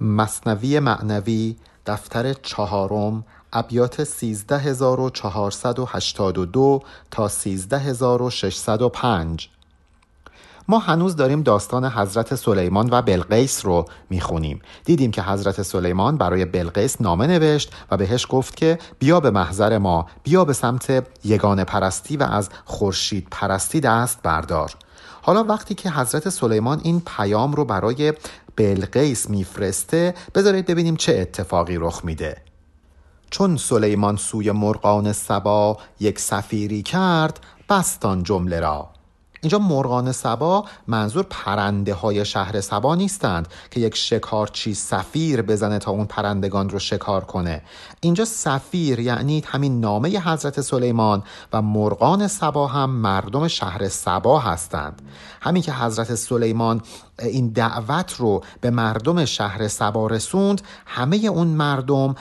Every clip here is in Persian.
مصنوی معنوی دفتر چهارم ابیات 13482 تا 13605 ما هنوز داریم داستان حضرت سلیمان و بلقیس رو می‌خونیم. دیدیم که حضرت سلیمان برای بلقیس نامه نوشت و بهش گفت که بیا به محضر ما بیا به سمت یگان پرستی و از خورشید پرستی دست بردار. حالا وقتی که حضرت سلیمان این پیام رو برای بلقیس میفرسته بذارید ببینیم چه اتفاقی رخ میده. چون سلیمان سوی مرغان سبا یک سفیری کرد بستان جمله را. اینجا مرغان سبا منظور پرنده های شهر سبا نیستند که یک شکارچی سفیر بزنه تا اون پرندگان رو شکار کنه. اینجا سفیر یعنی همین نامه حضرت سلیمان و مرغان سبا هم مردم شهر سبا هستند. همین که حضرت سلیمان این دعوت رو به مردم شهر سبا رسوند همه اون مردم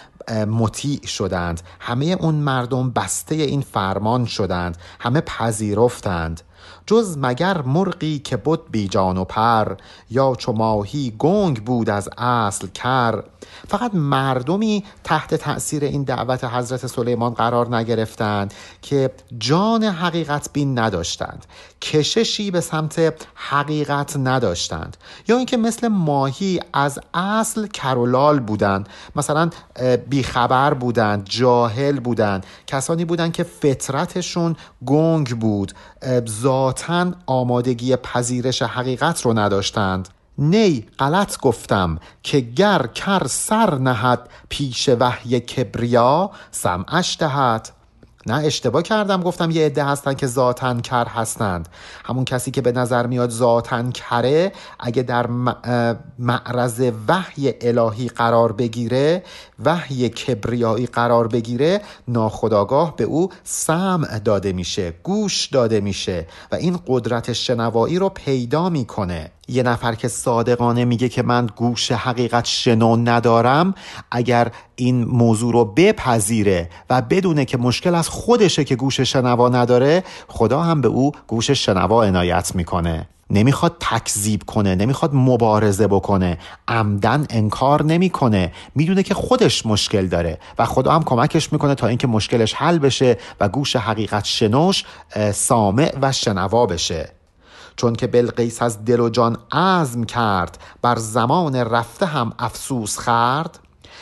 مطیع شدند. همه اون مردم بسته این فرمان شدند. همه پذیرفتند. جز مگر مرغی که بود بی جان و پر یا چو ماهی گنگ بود از اصل کر؟ فقط مردمی تحت تأثیر این دعوت حضرت سلیمان قرار نگرفتند که جان حقیقت بین نداشتند کششی به سمت حقیقت نداشتند یا اینکه مثل ماهی از اصل کرولال بودند مثلا بیخبر بودند جاهل بودند کسانی بودند که فطرتشون گنگ بود ذاتا آمادگی پذیرش حقیقت رو نداشتند. نی غلط گفتم که گر کر سر نهد پیش وحی کبریا سمعش دهد. نه اشتباه کردم گفتم یه عده هستن که ذاتن کر هستند. همون کسی که به نظر میاد ذاتن کره اگه در معرض وحی الهی قرار بگیره وحی کبریایی قرار بگیره ناخداگاه به او سمع داده میشه گوش داده میشه و این قدرت شنوایی رو پیدا می‌کنه. یه نفر که صادقانه میگه که من گوش حقیقت شنو ندارم اگر این موضوع رو بپذیره و بدونه که مشکل از خودشه که گوش شنوا نداره خدا هم به او گوش شنوا عنایت می‌کنه. نمی‌خواد تکذیب کنه نمی‌خواد مبارزه بکنه. عمدن انکار نمی‌کنه. می‌دونه که خودش مشکل داره و خدا هم کمکش می‌کنه تا اینکه مشکلش حل بشه و گوش حقیقت شنوش سامع و شنوا بشه. چون که بلقیس از دل و جان عزم کرد بر زمان رفته هم افسوس خرد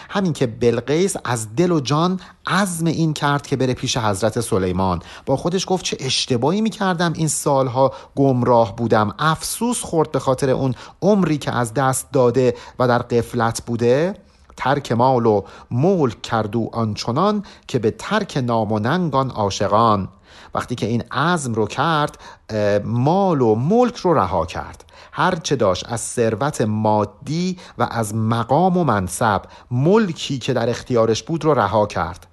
همین که بلقیس از دل و جان عزم این کرد که بره پیش حضرت سلیمان. با خودش گفت چه اشتباهی می‌کردم این سالها گمراه بودم. افسوس خورد به خاطر اون عمری که از دست داده و در قفلت بوده. ترک مال و ملک کردو آنچنان که به ترک نام و ننگان عاشقان. وقتی که این عزم رو کرد مال و ملک رو رها کرد. هر چه داشت از ثروت مادی و از مقام و منصب ملکی که در اختیارش بود رو رها کرد.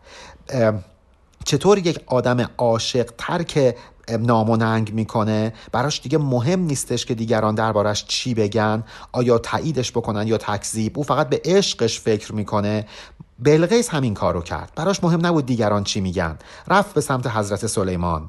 چطور یک آدم عاشق ترک نام و ننگ می‌کنه براش دیگه مهم نیستش که دیگران دربارش چی بگن آیا تاییدش بکنن یا تکذیب. او فقط به عشقش فکر می‌کنه. بلغیس همین کارو کرد. براش مهم نبود دیگران چی میگن. رفت به سمت حضرت سلیمان.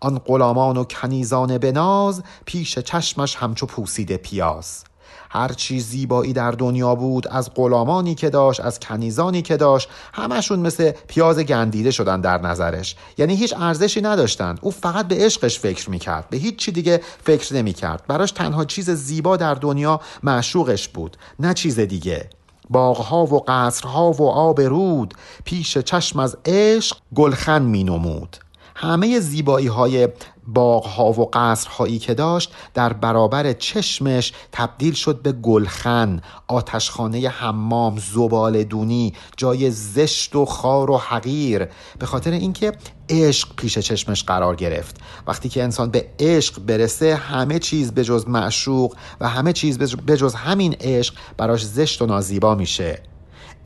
آن غلامان و کنیزان بناز پیش چشمش همچو پوسیده پیاز. هر چیز زیبایی در دنیا بود از غلامانی که داشت از کنیزانی که داشت همشون مثل پیاز گندیده شدن در نظرش. یعنی هیچ ارزشی نداشتند او فقط به عشقش فکر می‌کرد. به هیچ چی دیگه فکر نمی‌کرد. براش تنها چیز زیبا در دنیا معشوقش بود. نه چیز دیگه. باغها و قصرها و آب رود پیش چشم از عشق گلخن می نمود. همه زیبایی های باغ ها و قصر هایی که داشت در برابر چشمش تبدیل شد به گلخن آتشخانه حمام زبال دونی جای زشت و خار و حقیر. به خاطر اینکه عشق پیش چشمش قرار گرفت. وقتی که انسان به عشق برسه همه چیز به جز معشوق و همه چیز به جز همین عشق براش زشت و نازیبا میشه.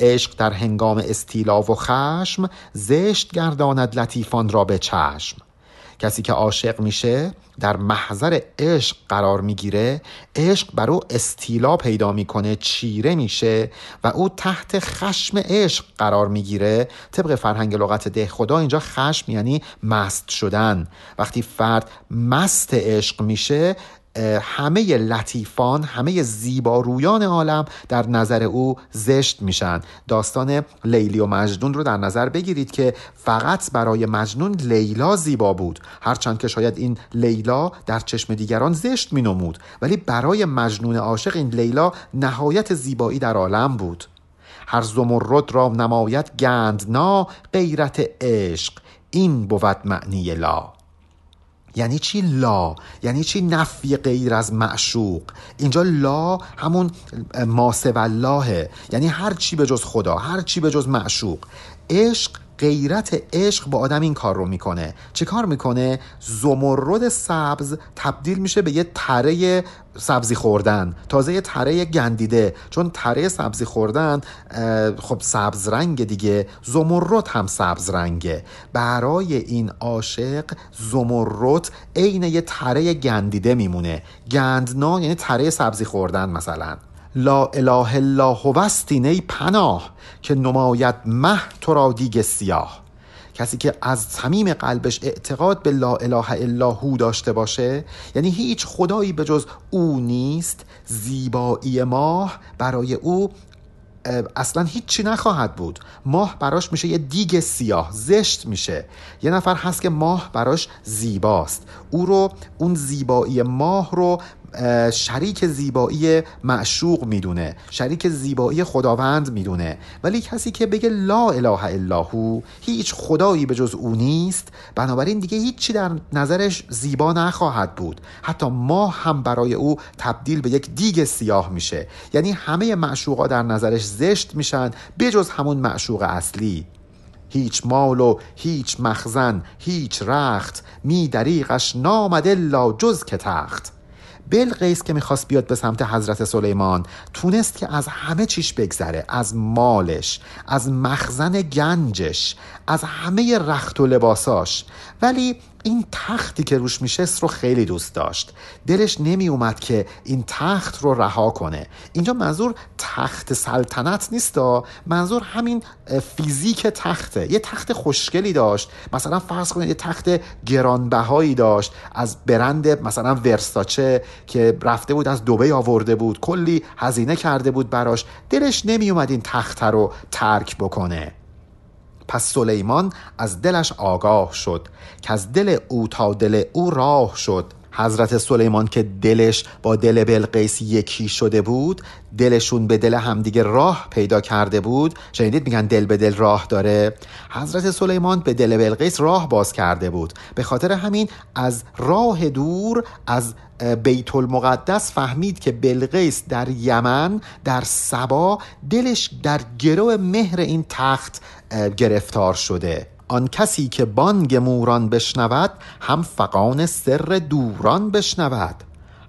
عشق در هنگام استیلا و خشم زشت گرداند لطیفان را به چشم. کسی که عاشق میشه در محضر عشق قرار می‌گیره عشق بر او استیلا پیدا می‌کنه چیره میشه و او تحت خشم عشق قرار می‌گیره. طبق فرهنگ لغت ده خدا اینجا خشم یعنی مست شدن. وقتی فرد مست عشق میشه همه لطیفان همه زیبارویان عالم در نظر او زشت میشن. داستان لیلی و مجنون رو در نظر بگیرید که فقط برای مجنون لیلا زیبا بود. هرچند که شاید این لیلا در چشم دیگران زشت مینمود ولی برای مجنون عاشق این لیلا نهایت زیبایی در عالم بود. هر زمرد را نمایت گندنا غیرت عشق. این بود معنی لا. یعنی چی لا؟ یعنی چی نفی غیر از معشوق؟ اینجا لا همون ماسه اللهه یعنی هر چی به جز خدا هر چی به جز معشوق. عشق غیرت عشق با آدم این کار رو می‌کنه. چه کار می‌کنه؟ زمرد سبز تبدیل میشه به یه تره سبزی خوردن. تازه یه تره گندیده. چون تره سبزی خوردن خب سبز رنگ دیگه. زمرد هم سبز رنگه. برای این عاشق زمرد عین یه تره گندیده میمونه. گندنا یعنی تره سبزی خوردن مثلا. لا اله الا هوستی ای پناه که نماید مه تو را دیگ سیاه. کسی که از صمیم قلبش اعتقاد به لا اله الا هو داشته باشه یعنی هیچ خدایی به جز او نیست زیبایی ماه برای او اصلا هیچی نخواهد بود. ماه براش میشه یه دیگ سیاه زشت میشه. یه نفر هست که ماه براش زیباست. او رو اون زیبایی ماه رو شریک زیبایی معشوق می‌دونه شریک زیبایی خداوند می‌دونه. ولی کسی که بگه لا اله الا هو هیچ خدایی به جز او نیست بنابراین دیگه هیچی در نظرش زیبا نخواهد بود. حتی ماه هم برای او تبدیل به یک دیگ سیاه میشه. یعنی همه معشوقا در نظرش زشت میشن بجز همون معشوق اصلی. هیچ مال و هیچ مخزن هیچ رخت می دریغش نامد الا جز که تخت. بلقیس که می‌خواست بیاد به سمت حضرت سلیمان تونست که از همه چیش بگذره از مالش از مخزن گنجش از همه رخت و لباساش. ولی این تختی که روش میشست رو خیلی دوست داشت. دلش نمی اومد که این تخت رو رها کنه. اینجا منظور تخت سلطنت نیست منظور همین فیزیک تخته. یه تخت خوشگلی داشت. مثلا فرض کنید یه تخت گرانبهایی داشت. از برند مثلا ورساچه که رفته بود از دوبه آورده بود. کلی هزینه کرده بود براش. دلش نمی اومد این تخت رو ترک بکنه. پس سلیمان از دلش آگاه شد که از دل او تا دل او راه شد. حضرت سلیمان که دلش با دل بلقیس یکی شده بود دلشون به دل همدیگه راه پیدا کرده بود. شنیدید میگن دل به دل راه داره؟ حضرت سلیمان به دل بلقیس راه باز کرده بود. به خاطر همین از راه دور از بیت المقدس فهمید که بلقیس در یمن در سبا دلش در گرو مهر این تخت گرفتار شده. آن کسی که بانگ موران بشنود هم فقان سر دوران بشنود.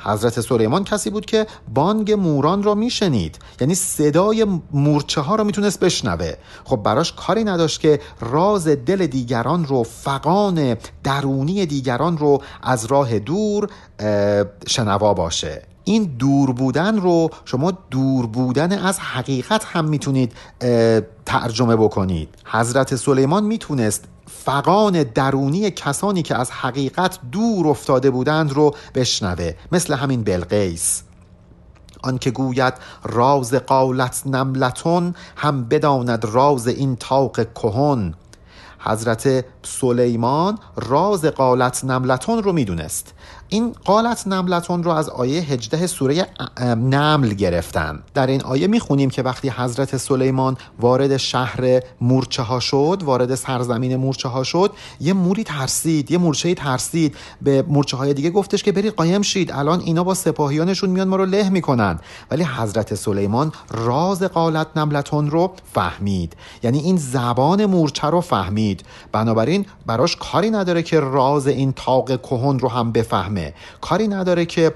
حضرت سلیمان کسی بود که بانگ موران رو میشنید. یعنی صدای مورچه ها رو می‌تونست بشنوه. خب براش کاری نداشت که راز دل دیگران رو فقان درونی دیگران رو از راه دور شنوا باشه. این دور بودن رو شما دور بودن از حقیقت هم می‌تونید ترجمه بکنید. حضرت سلیمان می‌تونست فقان درونی کسانی که از حقیقت دور افتاده بودند رو بشنوه مثل همین بلقیس. آنکه گوید راز قالت نملتون هم بداند راز این تاق کهن. حضرت سلیمان راز قالت نملتون رو می‌دونست. این قالت نملتون رو از آیه 18 سوره نمل گرفتن. در این آیه می‌خونیم که وقتی حضرت سلیمان وارد شهر مورچه ها شد وارد سرزمین مورچه ها شد یه موری ترسید یه مورچه ترسید. به مورچه های دیگه گفتش که برید قایم شید الان اینا با سپاهیانشون میان ما رو له می‌کنن. ولی حضرت سلیمان راز قالت نملتون رو فهمید. یعنی این زبان مورچه رو فهمید. بنابراین براش کاری نداره که راز این تاق کهن رو هم بفهمه. کاری نداره که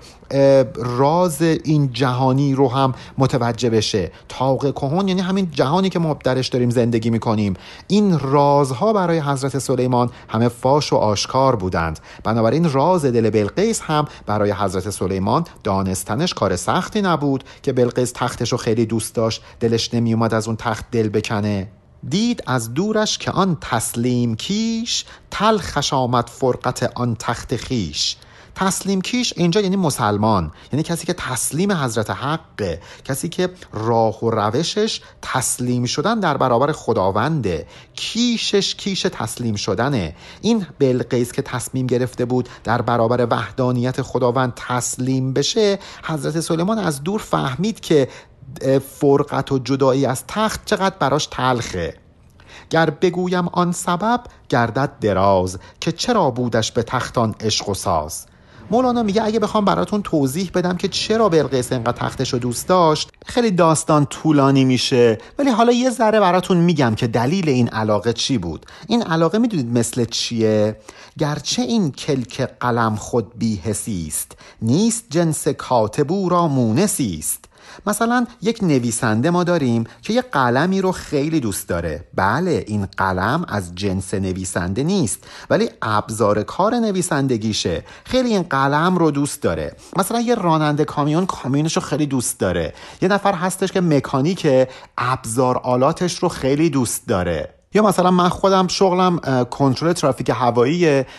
راز این جهانی رو هم متوجه بشه. تاق کهون یعنی همین جهانی که ما درش داریم زندگی می‌کنیم. این رازها برای حضرت سلیمان همه فاش و آشکار بودند. بنابراین راز دل بلقیس هم برای حضرت سلیمان دانستنش کار سختی نبود که بلقیس تختش رو خیلی دوست داشت. دلش نمیومد از اون تخت دل بکنه. دید از دورش که آن تسلیم کیش تلخش آمد فرقت آن تخت خیش. تسلیم کیش اینجا یعنی مسلمان. یعنی کسی که تسلیم حضرت حقه کسی که راه و روشش تسلیم شدن در برابر خداونده کیشش کیش تسلیم شدنه. این بلقیس که تصمیم گرفته بود در برابر وحدانیت خداوند تسلیم بشه حضرت سلیمان از دور فهمید که فرقت و جدایی از تخت چقدر براش تلخه. گر بگویم آن سبب گردد دراز که چرا بودش به تختان عشق و ساز. مولانا میگه اگه بخوام براتون توضیح بدم که چرا بلقیس انقدر تختش رو دوست داشت خیلی داستان طولانی میشه ولی حالا یه ذره براتون میگم که دلیل این علاقه چی بود. این علاقه می‌دونید مثل چیه؟ گرچه این کلک قلم خود بیهسی است نیست جنس کاتبو را مونسی است. مثلا یک نویسنده ما داریم که یه قلمی رو خیلی دوست داره. بله این قلم از جنس نویسنده نیست ولی ابزار کار نویسندگیشه. خیلی این قلم رو دوست داره. مثلا یه راننده کامیون کامیونش رو خیلی دوست داره. یه نفر هستش که مکانیک ابزار آلاتش رو خیلی دوست داره. یا مثلا من خودم شغلم کنترل ترافیک هوایی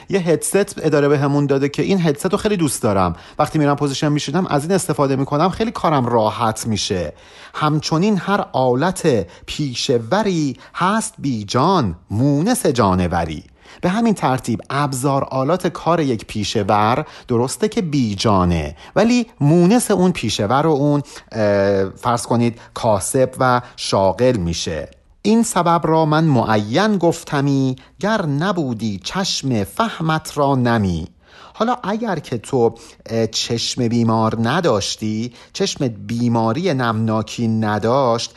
یه هدست اداره بهمون داده که این هدست رو خیلی دوست دارم. وقتی میرم position میشینم از این استفاده می‌کنم خیلی کارم راحت میشه. همچنین هر آلت پیشوری هست بیجان مونس جانوری. به همین ترتیب ابزار آلات کار یک پیشور درسته که بیجانه ولی مونس اون پیشور و اون فرض کنید کاسب و شاغل میشه. این سبب را من معین گفتمی گر نبودی چشم فهمت را نمی. حالا اگر که تو چشم بیمار نداشتی چشم بیماری نمناکی نداشت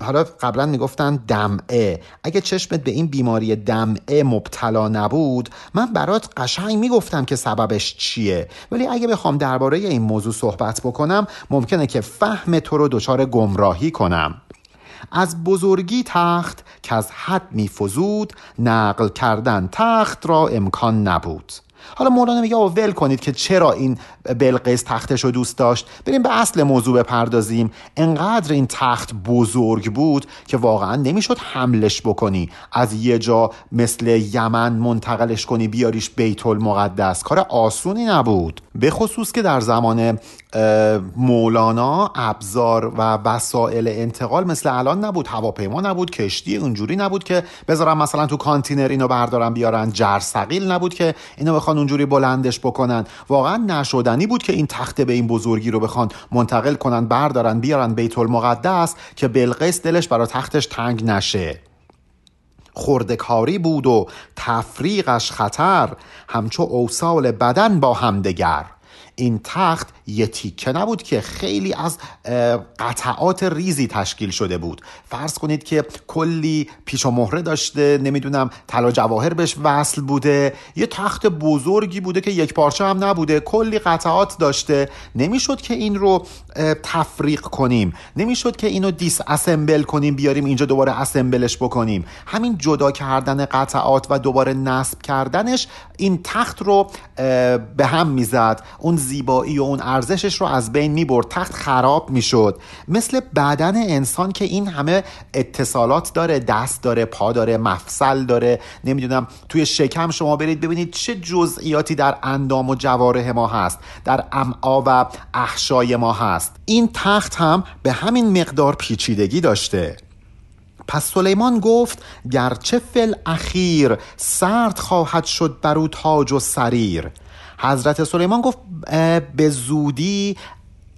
حالا قبلا می‌گفتن دمعه. اگه چشمت به این بیماری دمعه مبتلا نبود من برات قشنگ می‌گفتم که سببش چیه. ولی اگه بخوام درباره این موضوع صحبت بکنم ممکنه که فهم تو رو دچار گمراهی کنم. از بزرگی تخت که از حد میفزود نقل کردن تخت را امکان نبود. حالا مولانا میگه او ول کنید که چرا این بلقیس تختش رو دوست داشت. بریم به اصل موضوع بپردازیم. انقدر این تخت بزرگ بود که واقعا نمی‌شد حملش بکنی. از یه جا مثل یمن منتقلش کنی بیاریش بیت المقدس. کار آسونی نبود. به خصوص که در زمان مولانا ابزار و وسایل انتقال مثل الان نبود هواپیما نبود کشتی اونجوری نبود که بذارم مثلا تو کانتینر اینو بردارن بیارن جرثقیل نبود که اینو بخوان اونجوری بلندش بکنن. واقعا نشدنی بود که این تخته به این بزرگی رو بخوان منتقل کنن بردارن بیارن بیت المقدس که بلقیس دلش برای تختش تنگ نشه. خردکاری بود و تفریقش خطر همچو اوسال بدن با همدگر این تخت یه تیکه نبود که خیلی از قطعات ریزی تشکیل شده بود. فرض کنید که کلی پیش و مهره داشته نمی‌دونم طلا جواهر بهش وصل بوده یه تخت بزرگی بوده که یک پارچه هم نبوده کلی قطعات داشته. نمی‌شد که این رو تفریق کنیم. نمی‌شد که اینو دیس اسمبل کنیم بیاریم اینجا دوباره اسمبلش بکنیم. همین جدا کردن قطعات و دوباره نصب کردنش این تخت رو به هم می‌زد. اون زیبایی و اون ارزشش رو از بین می‌برد تخت خراب می‌شد. مثل بدن انسان که این همه اتصالات داره دست داره پا داره مفصل داره. نمی‌دونم توی شکم شما برید ببینید چه جزئیاتی در اندام و جواره ما هست در امعا و احشای ما هست. این تخت هم به همین مقدار پیچیدگی داشته. پس سلیمان گفت گرچه فل اخیر سرد خواهد شد بر تاج و سریر. حضرت سلیمان گفت به زودی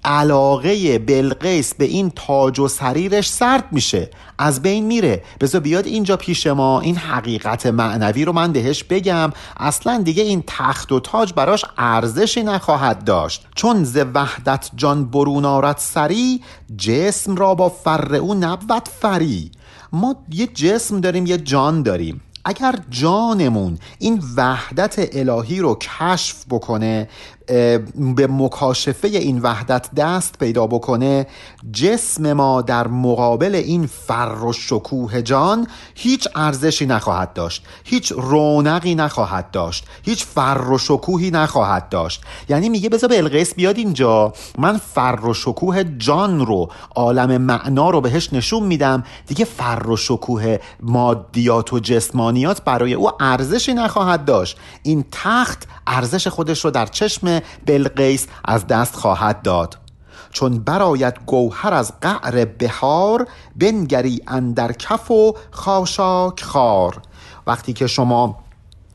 علاقه بلقیس به این تاج و سریرش سرد میشه از بین میره. بذار بیاد اینجا پیش ما این حقیقت معنوی رو من بهش بگم. اصلا دیگه این تخت و تاج براش ارزشی نخواهد داشت. چون ز وحدت جان برون آرد سری جسم را با فر او نبود فری. ما یه جسم داریم یه جان داریم. اگر جانمون این وحدت الهی رو کشف بکنه به مکاشفه این وحدت دست پیدا بکنه جسم ما در مقابل این فر و شکوه جان هیچ ارزشی نخواهد داشت هیچ رونقی نخواهد داشت هیچ فر و شکوهی نخواهد داشت. یعنی میگه بذار بلقیس بیاد اینجا من فر و شکوه جان رو عالم معنا رو بهش نشون میدم. دیگه فر و شکوه مادیات و جسمانیات برای او ارزشی نخواهد داشت. این تخت ارزش خودش رو در چشم بلقیس از دست خواهد داد. چون براید گوهر از قعر بهار بنگری اندر کف و خاشاک خار. وقتی که شما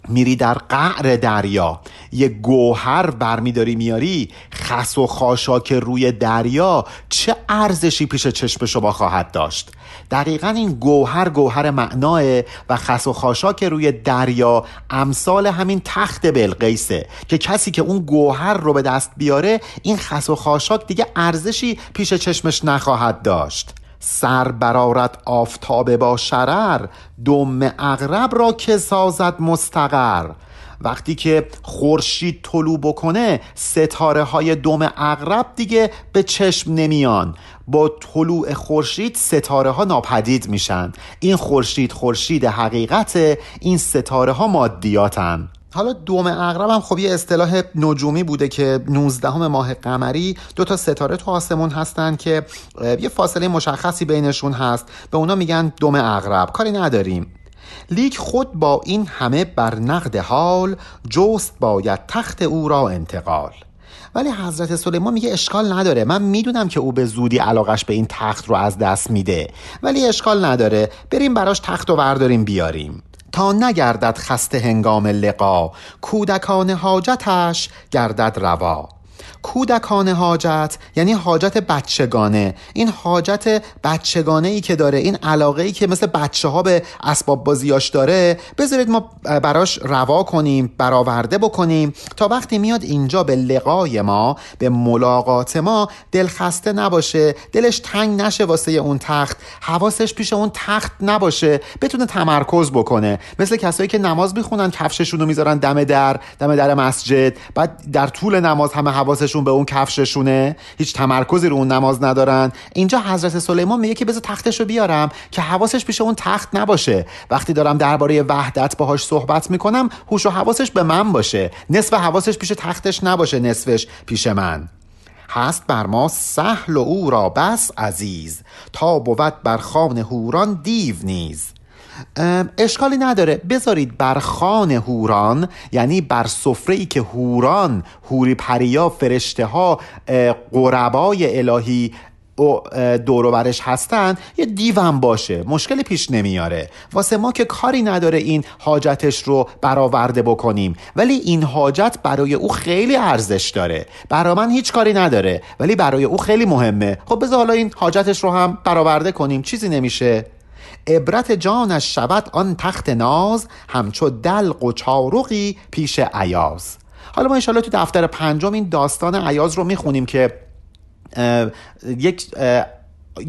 میری در قعر دریا یه گوهر برمیداری میاری خس و خاشاک روی دریا چه ارزشی پیش چشم شما خواهد داشت؟ دقیقا این گوهر گوهر معناه و خس و خاشاک روی دریا امثال همین تخت بلقیسه که کسی که اون گوهر رو به دست بیاره این خس و خاشاک دیگه ارزشی پیش چشمش نخواهد داشت. سر برارت آفتاب با شرر دم اغرب را که سازد مستقر. وقتی که خورشید طلوع بکنه ستاره های دم اغرب دیگه به چشم نمیان. با طلوع خورشید ستاره ها ناپدید میشن. این خورشید خورشید حقیقت این ستاره ها مادیاتن. حالا دوم اغرب هم خب یه اصطلاح نجومی بوده که 19 ماه قمری دو تا ستاره تو آسمون هستن که یه فاصله مشخصی بینشون هست. به اونا میگن دوم اغرب. کاری نداریم. لیک خود با این همه بر نقد حال جست باید تخت او را انتقال. ولی حضرت سلیمان میگه اشکال نداره. من می‌دونم که او به زودی علاقش به این تخت رو از دست میده. ولی اشکال نداره. بریم براش تخت و برداریم بیاریم. تا نگردد خسته هنگام لقا. کودکان حاجتش گردد روا. کودکان حاجت یعنی حاجت بچگانه. این حاجت بچگانه ای که داره این علاقه ای که مثل بچه ها به اسباب بازیاش داره بذارید ما براش روا کنیم برآورده بکنیم. تا وقتی میاد اینجا به لقای ما به ملاقات ما دلخسته نباشه دلش تنگ نشه واسه اون تخت حواسش پیش اون تخت نباشه بتونه تمرکز بکنه. مثل کسایی که نماز می‌خونن کفششون رو می‌ذارن دم در دم در مسجد بعد در طول نماز همه حواسش حواسشون به اون کفششونه هیچ تمرکزی رو اون نماز ندارن. اینجا حضرت سلیمان میگه که بذار تختش رو بیارم که حواسش پیش اون تخت نباشه. وقتی دارم درباره وحدت باهاش صحبت می‌کنم هوش و حواسش به من باشه. نصف حواسش پیش تختش نباشه نصفش پیش من. هست بر ما سهل و او را بس عزیز. تا بود بر خان هوران دیو نیز. اشکالی نداره. بذارید بر خان هوران یعنی بر سفره ای که هوران هوری پریا فرشته ها قربای الهی دوروبرش هستن یه دیوم باشه. مشکلی پیش نمیاره. واسه ما که کاری نداره این حاجتش رو برآورده بکنیم. ولی این حاجت برای او خیلی ارزش داره. برای من هیچ کاری نداره. ولی برای او خیلی مهمه. خب بذار حالا این حاجتش رو هم برآورده کنیم. چیزی نمیشه. عبرت جانش شود آن تخت ناز همچو دلق و چارقی پیش عیاز حالا ما انشاءالله تو دفتر پنجم این داستان عیاز رو می‌خونیم که یک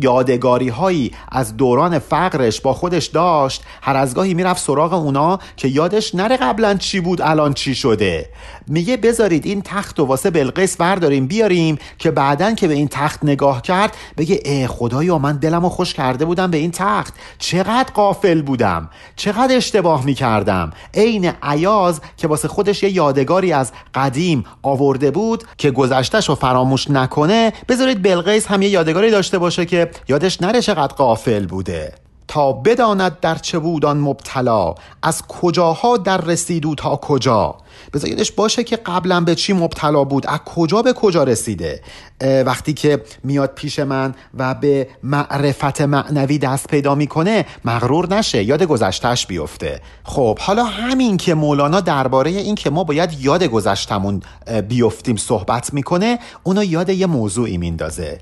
یادگاری هایی از دوران فقرش با خودش داشت هر از گاهی می‌رفت سراغ اونا که یادش نره قبلا چی بود الان چی شده. میگه بذارید این تخت و واسه بلقیس برداریم بیاریم که بعدا که به این تخت نگاه کرد بگه ای خدایا من دلمو خوش کرده بودم به این تخت. چقدر قافل بودم چقدر اشتباه می‌کردم. عین عیاز که واسه خودش یه یادگاری از قدیم آورده بود که گذشتش رو فراموش نکنه بذارید بلقیس هم یه یادگاری داشته باشه که یادش نره چقدر قافل بوده. تا بداند در چه بود آن مبتلا از کجاها در رسید تا کجا. بذار یادش باشه که قبلا به چی مبتلا بود از کجا به کجا رسیده. وقتی که میاد پیش من و به معرفت معنوی دست پیدا می‌کنه مغرور نشه یاد گذشتش بیفته. خب حالا همین که مولانا درباره این که ما باید یاد گذشتمون بیفتیم صحبت می‌کنه اونو یاد یه موضوعی میندازه.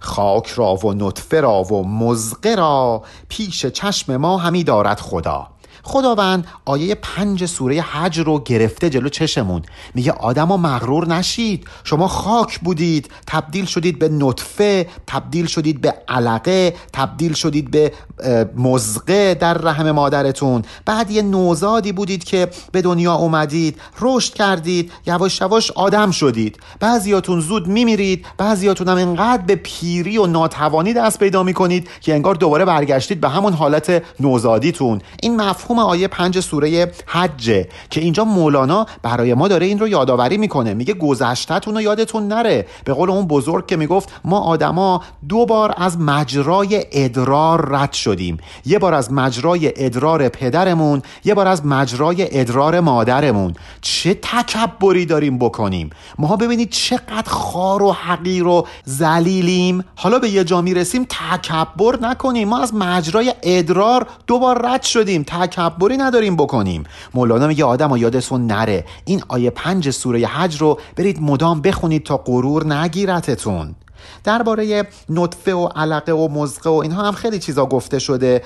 خاک را و نطفه را و مزقه را پیش چشم ما همی دارد خدا. خداوند آیه پنج سوره حج رو گرفته جلو چشمون. میگه آدم مغرور نشید. شما خاک بودید. تبدیل شدید به نطفه تبدیل شدید به علقه تبدیل شدید به مزقه در رحم مادرتون. بعد یه نوزادی بودید که به دنیا اومدید رشد کردید یواش یواش آدم شدید. بعضیاتون زود میمیرید بعضیاتون هم انقدر به پیری و ناتوانی دست پیدا می‌کنید که انگار دوباره برگشتید به همون حالت نوزادیتون. این مفهوم آیه پنج سوره حجه که اینجا مولانا برای ما داره این رو یادآوری می‌کنه. میگه گذشتهتون رو یادتون نره. به قول اون بزرگ که می‌گفت ما آدما دو بار از مجرای ادرار رد شدیم. یه بار از مجرای ادرار پدرمون یه بار از مجرای ادرار مادرمون. چه تکبری داریم بکنیم؟ ما ببینید چقدر خار و حقیر و زلیلیم حالا به یه جا می‌رسیم تکبر نکنیم. ما از مجرای ادرار دوبار رد شدیم. تکبری نداریم بکنیم. مولانا میگه آدم و یادتون نره. این آیه پنج سوره حج رو برید مدام بخونید تا غرور نگیرتتون. درباره نطفه و علقه و مزقه و اینها هم خیلی چیزا گفته شده.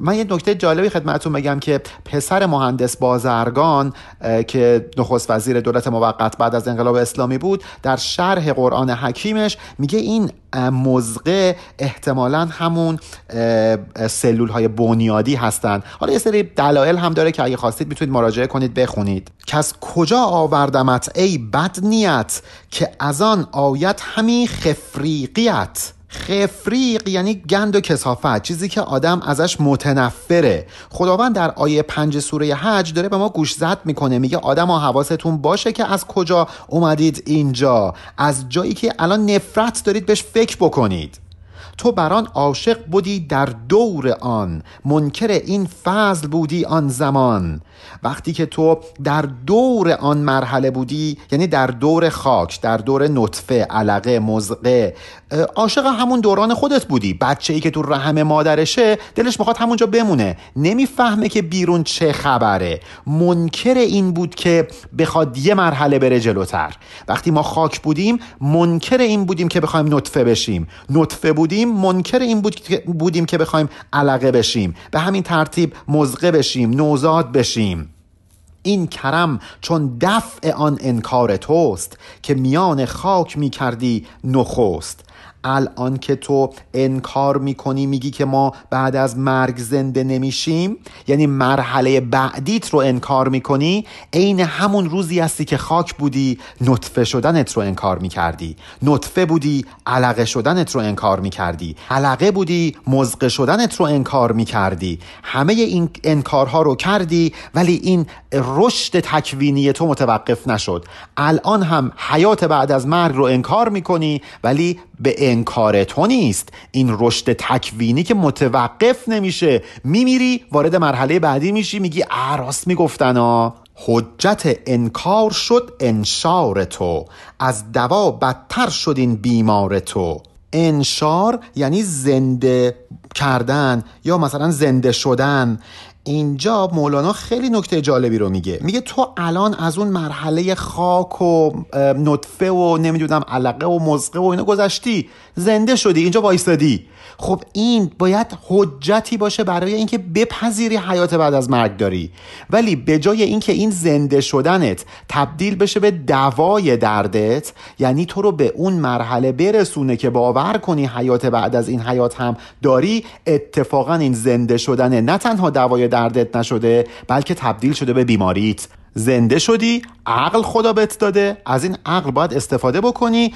من یه نکته جالبی خدمتتون بگم که پسر مهندس بازرگان که نخست وزیر دولت موقت بعد از انقلاب اسلامی بود در شرح قرآن حکیمش میگه این مزقه احتمالا همون سلول های بنیادی هستند حالا یه سری دلایل هم داره که اگه خواستید می‌تونید مراجعه کنید بخونید. از کجا آوردمت ای بد نیت که از آن آیت همی خفریقیت. خفریق یعنی گند و کسافت چیزی که آدم ازش متنفره. خداوند در آیه پنج سوره حج داره به ما گوش زد می‌کنه میگه آدم ها حواستون باشه که از کجا اومدید اینجا. از جایی که الان نفرت دارید بهش فکر بکنید. تو بران عاشق بودی در دور آن. منکر این فضل بودی آن زمان. وقتی که تو در دور آن مرحله بودی یعنی در دور خاک در دور نطفه علقه مزقه عاشق همون دوران خودت بودی. بچه ای که تو رحم مادرشه دلش می‌خواد همونجا بمونه. نمی‌فهمه که بیرون چه خبره. منکر این بود که بخواد یه مرحله بره جلوتر. وقتی ما خاک بودیم منکر این بودیم که بخوایم نطفه بشیم. نطفه بودیم منکر این بود بودیم که بخوایم علقه بشیم. به همین ترتیب مزقه بشیم نوزاد بشیم. این کرم چون دفع آن انکار توست که میان خاک می کردی نخست. الان که تو انکار می‌کنی میگی که ما بعد از مرگ زنده نمیشیم؟ یعنی مرحله بعدیت رو انکار می‌کنی؟ عین همون روزی هستی که خاک بودی نطفه شدنت رو انکار می‌کردی. نطفه بودی علقه شدنت رو انکار می‌کردی. علقه بودی مزقه شدنت رو انکار می‌کردی. همه این انکارها رو کردی ولی این رشد تکوینی تو متوقف نشد. الان هم حیات بعد از مرگ رو انکار می‌کنی ولی به انکار تو نیست. این رشد تکوینی که متوقف نمیشه. میمیری وارد مرحله بعدی میشی میگی راست می‌گفتن ها. حجت انکار شد انشار تو. از دوا بدتر شد این بیمار تو. انشار یعنی زنده کردن یا مثلا زنده شدن. اینجا مولانا خیلی نکته جالبی رو میگه. میگه تو الان از اون مرحله خاک و نطفه و نمی‌دونم علقه و مزقه و اینو گذشتی زنده شدی اینجا وایستادی خب این باید حجتی باشه برای اینکه بپذیری حیات بعد از مرگ داری. ولی به جای اینکه این زنده شدنت تبدیل بشه به دوای دردت یعنی تو رو به اون مرحله برسونه که باور کنی حیات بعد از این حیات هم داری اتفاقا این زنده شدن نه تنها دوای دردت نشده بلکه تبدیل شده به بیماریت. زنده شدی عقل خدا بهت داده از این عقل باید استفاده بکنی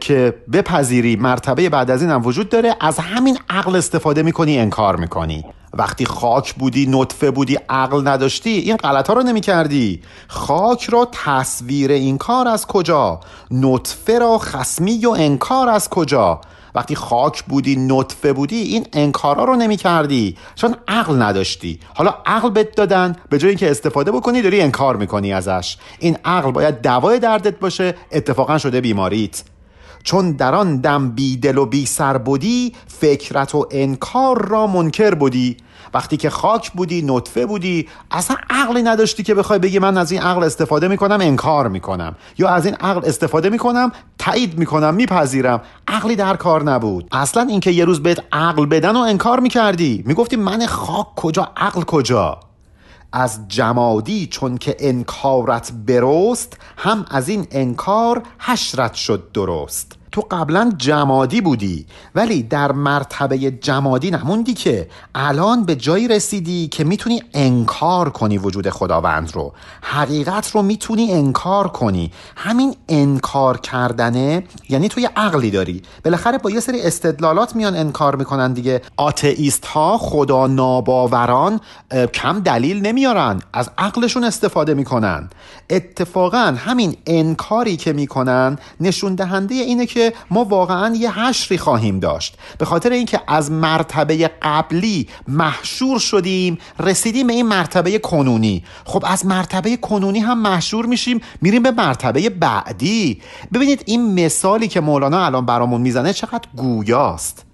که بپذیری مرتبه بعد از این هم وجود داره از همین عقل استفاده می‌کنی انکار می‌کنی. وقتی خاک بودی نطفه بودی عقل نداشتی این غلط ها رو نمی کردی خاک را تصویر این کار از کجا؟ نطفه را خسمی و انکار از کجا؟ وقتی خاک بودی نطفه بودی این انکارا رو نمی کردی چون عقل نداشتی. حالا عقل بهت دادن به جای اینکه استفاده بکنی داری انکار می‌کنی ازش. این عقل باید دوای دردت باشه اتفاقا شده بیماریت. چون در آن دم بی دل و بی سر بودی فکرت و انکار را منکر بودی. وقتی که خاک بودی نطفه بودی اصلا عقلی نداشتی که بخوای بگی من از این عقل استفاده می‌کنم انکار می‌کنم. یا از این عقل استفاده می‌کنم تایید می‌کنم میپذیرم. عقلی در کار نبود. اصلا اینکه یه روز بهت عقل بدن و انکار می‌کردی. می‌گفتی من خاک کجا عقل کجا؟ از جمادی چون که انکارت برست هم از این انکار حشرت شد درست. تو قبلا جمادی بودی ولی در مرتبه جمادی نموندی که الان به جایی رسیدی که می‌تونی انکار کنی وجود خداوند رو. حقیقت رو می‌تونی انکار کنی. همین انکار کردنه یعنی تو یه عقلی داری. بالاخره با یه سری استدلالات میان انکار می‌کنن دیگه. آتئیست ها خدا ناباوران کم دلیل نمیارن. از عقلشون استفاده می‌کنن. اتفاقا همین انکاری که می‌کنن نشون دهنده اینه که ما واقعا یه حشری خواهیم داشت. به خاطر اینکه از مرتبه قبلی محشور شدیم رسیدیم به این مرتبه کنونی. خب از مرتبه کنونی هم محشور میشیم میریم به مرتبه بعدی. ببینید این مثالی که مولانا الان برامون می‌زنه چقدر گویاست.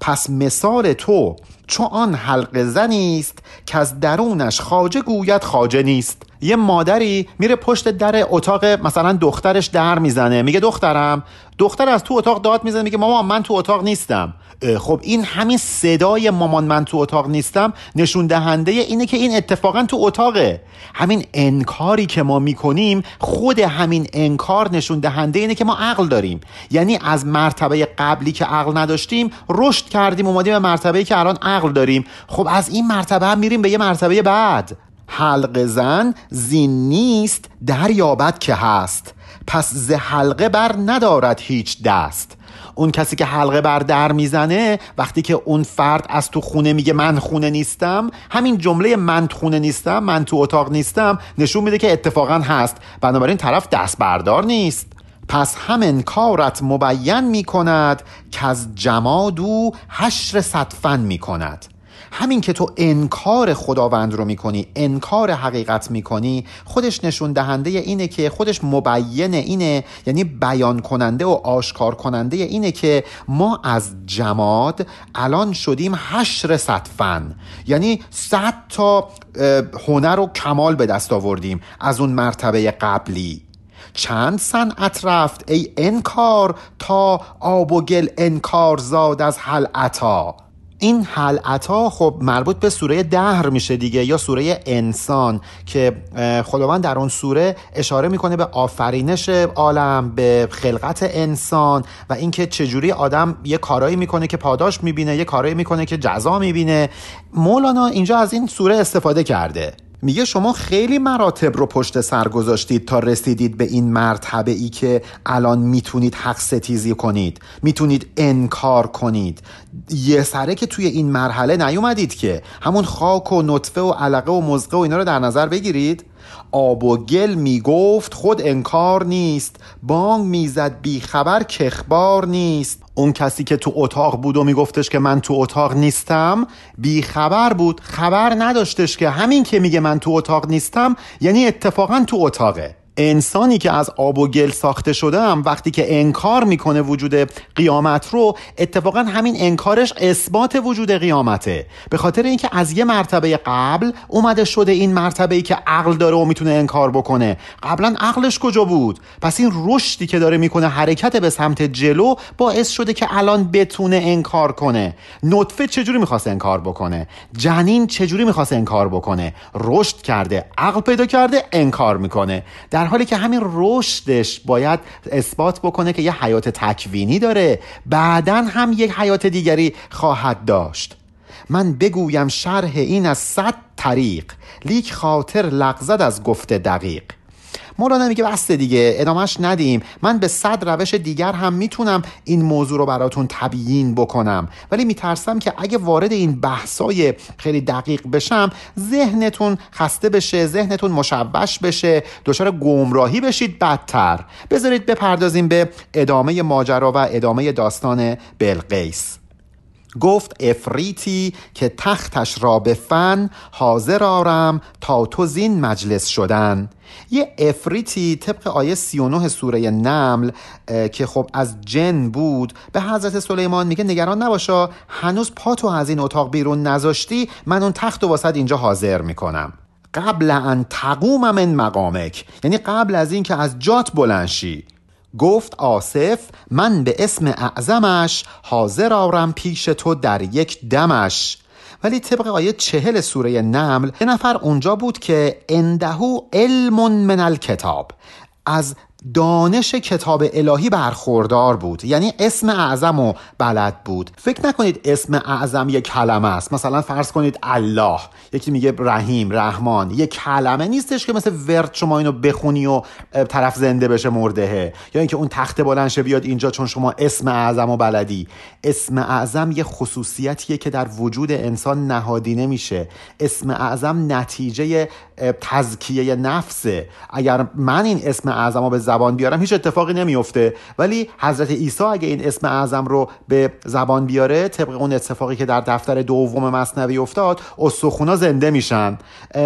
پس مثال تو چو آن حلق زنی است که از درونش خاجه گوید خاجه نیست. یه مادری میره پشت در اتاق مثلا دخترش در می‌زنه. میگه دخترم دختر از تو اتاق داد می‌زنه میگه مامان من تو اتاق نیستم. خب این همین صدای مامان من تو اتاق نیستم. نشون دهنده اینه که این اتفاقا تو اتاقه. همین انکاری که ما می‌کنیم خود همین انکار نشون دهنده اینه که ما عقل داریم. یعنی از مرتبه قبلی که عقل نداشتیم رشد کردیم اومدیم به مرتبه که الان عقل داریم. خب از این مرتبه هم میریم به یه مرتبه بعد. حلق زن زین نیست در یابد که هست. پس ز حلقه بر ندارد هیچ دست. اون کسی که حلقه بر در می‌زنه وقتی که اون فرد از تو خونه میگه من خونه نیستم همین جمله من خونه نیستم من تو اتاق نیستم نشون میده که اتفاقا هست. بنابراین طرف دست بردار نیست. پس همین کارت مبین می‌کند که از جماد و حشر صدفن می‌کند. همین که تو انکار خداوند رو می‌کنی انکار حقیقت می‌کنی خودش نشون دهنده اینه که خودش مبین اینه یعنی بیان کننده و آشکار کننده اینه که ما از جماد الان شدیم حشر صدفن یعنی صد تا هنر و کمال به دست آوردیم از اون مرتبه قبلی. چند صنعت رفت؟ ای انکار تا آب و گل انکار زاد از حلعتا این حلعتا خب مربوط به سوره دهر میشه دیگه یا سوره انسان که خداوند در اون سوره اشاره می‌کنه به آفرینش عالم به خلقت انسان و اینکه چجوری آدم یه کارایی می‌کنه که پاداش می‌بینه یه کارایی می‌کنه که جزا می‌بینه. مولانا اینجا از این سوره استفاده کرده. میگه شما خیلی مراتب رو پشت سر گذاشتید تا رسیدید به این مرتبه ای که الان می‌تونید حق ستیزی کنید. می‌تونید انکار کنید. یه سره که توی این مرحله نیومدید که همون خاک و نطفه و علقه و مزقه و اینا رو در نظر بگیرید. آب و گل می‌گفت خود انکار نیست بانگ می‌زد بیخبر کخبار نیست. اون کسی که تو اتاق بود و میگفتش که من تو اتاق نیستم بیخبر بود خبر نداشتش که همین که میگه من تو اتاق نیستم یعنی اتفاقا تو اتاقه. انسانی که از آب و گل ساخته شده هم وقتی که انکار می‌کنه وجود قیامت رو اتفاقا همین انکارش اثبات وجود قیامته. به خاطر اینکه از یه مرتبه قبل اومده شده این مرتبه ای که عقل داره و می‌تونه انکار بکنه. قبلا عقلش کجا بود؟ پس این رشدی که داره می‌کنه حرکت به سمت جلو باعث شده که الان بتونه انکار کنه. نطفه چجوری می‌خواست انکار بکنه؟ جنین چجوری می‌خواست انکار بکنه؟ رشد کرده عقل پیدا کرده انکار می‌کنه. در در حالی که همین رشدش باید اثبات بکنه که یه حیات تکوینی داره بعدا هم یک حیات دیگری خواهد داشت. من بگویم شرح این از صد طریق. لیک خاطر لغزد از گفته دقیق. مولانا میگه بسته دیگه ادامش ندیم. من به صد روش دیگر هم می‌تونم این موضوع رو براتون تبیین بکنم. ولی میترسم که اگه وارد این بحثای خیلی دقیق بشم ذهنتون خسته بشه ذهنتون مشوش بشه دچار گمراهی بشید بدتر. بذارید بپردازیم به ادامه ماجرا و ادامه داستان بلقیس. گفت افریتی که تختش را به فن حاضر آرم تا تو زین مجلس شدن. یه افریتی طبق آیه 39 سوره نمل که خب از جن بود به حضرت سلیمان میگه نگران نباشا هنوز پاتو از این اتاق بیرون نذاشتی من اون تخت و واسد اینجا حاضر می‌کنم. قبل ان تقوم من مقامک یعنی قبل از اینکه از جات بلنشی گفت آصف من به اسم اعظمش حاضر آرم پیش تو در یک دمش. ولی طبق آیه چهل سوره نمل یه نفر اونجا بود که اندهو علم من الکتاب. از دانش کتاب الهی برخوردار بود. یعنی اسم اعظم و بلد بود. فکر نکنید اسم اعظم یک کلمه است. مثلا فرض کنید الله. یکی میگه رحیم رحمان. یک کلمه نیستش که مثل ورد شما اینو بخونی و طرف زنده بشه مردهه یا اینکه اون تخت بلند بیاد اینجا چون شما اسم اعظم و بلدی. اسم اعظم یه خصوصیتیه که در وجود انسان نهادینه میشه اسم اعظم نتیجه تزکیه نفسه. اگر من این اسم اعظم به زبان بیارم هیچ اتفاقی نمیفته ولی حضرت عیسی اگه این اسم اعظم رو به زبان بیاره طبق اون اتفاقی که در دفتر دوم مصنوی افتاد استخونا زنده میشن.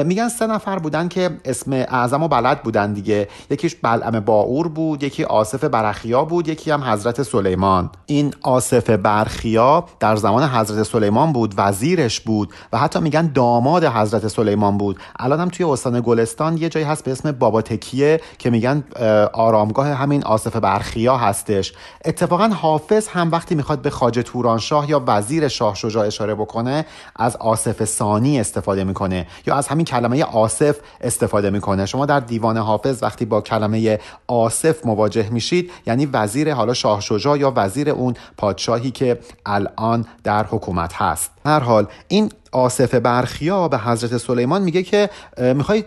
میگن سه نفر بودن که اسم اعظم و بلد بودن دیگه. یکیش بلعم باور بود یکی آصف برخیا بود یکی هم حضرت سلیمان. این آصف برخیا در زمان حضرت سلیمان بود وزیرش بود و حتی میگن داماد حضرت سلیمان بود. الان هم توی استان گلستان یه جایی هست به اسم بابا تکیه که میگن آرامگاه همین آصف برخیا هستش. اتفاقا حافظ هم وقتی می‌خواد به خاج تورانشاه یا وزیر شاه شجاع اشاره بکنه از آصف ثانی استفاده می‌کنه یا از همین کلمه آصف استفاده می‌کنه. شما در دیوان حافظ وقتی با کلمه آصف مواجه میشید یعنی وزیر حالا شاه شجاع یا وزیر اون پادشاهی که الان در حکومت هست. هر حال این آصف برخیا به حضرت سلیمان میگه که می‌خوای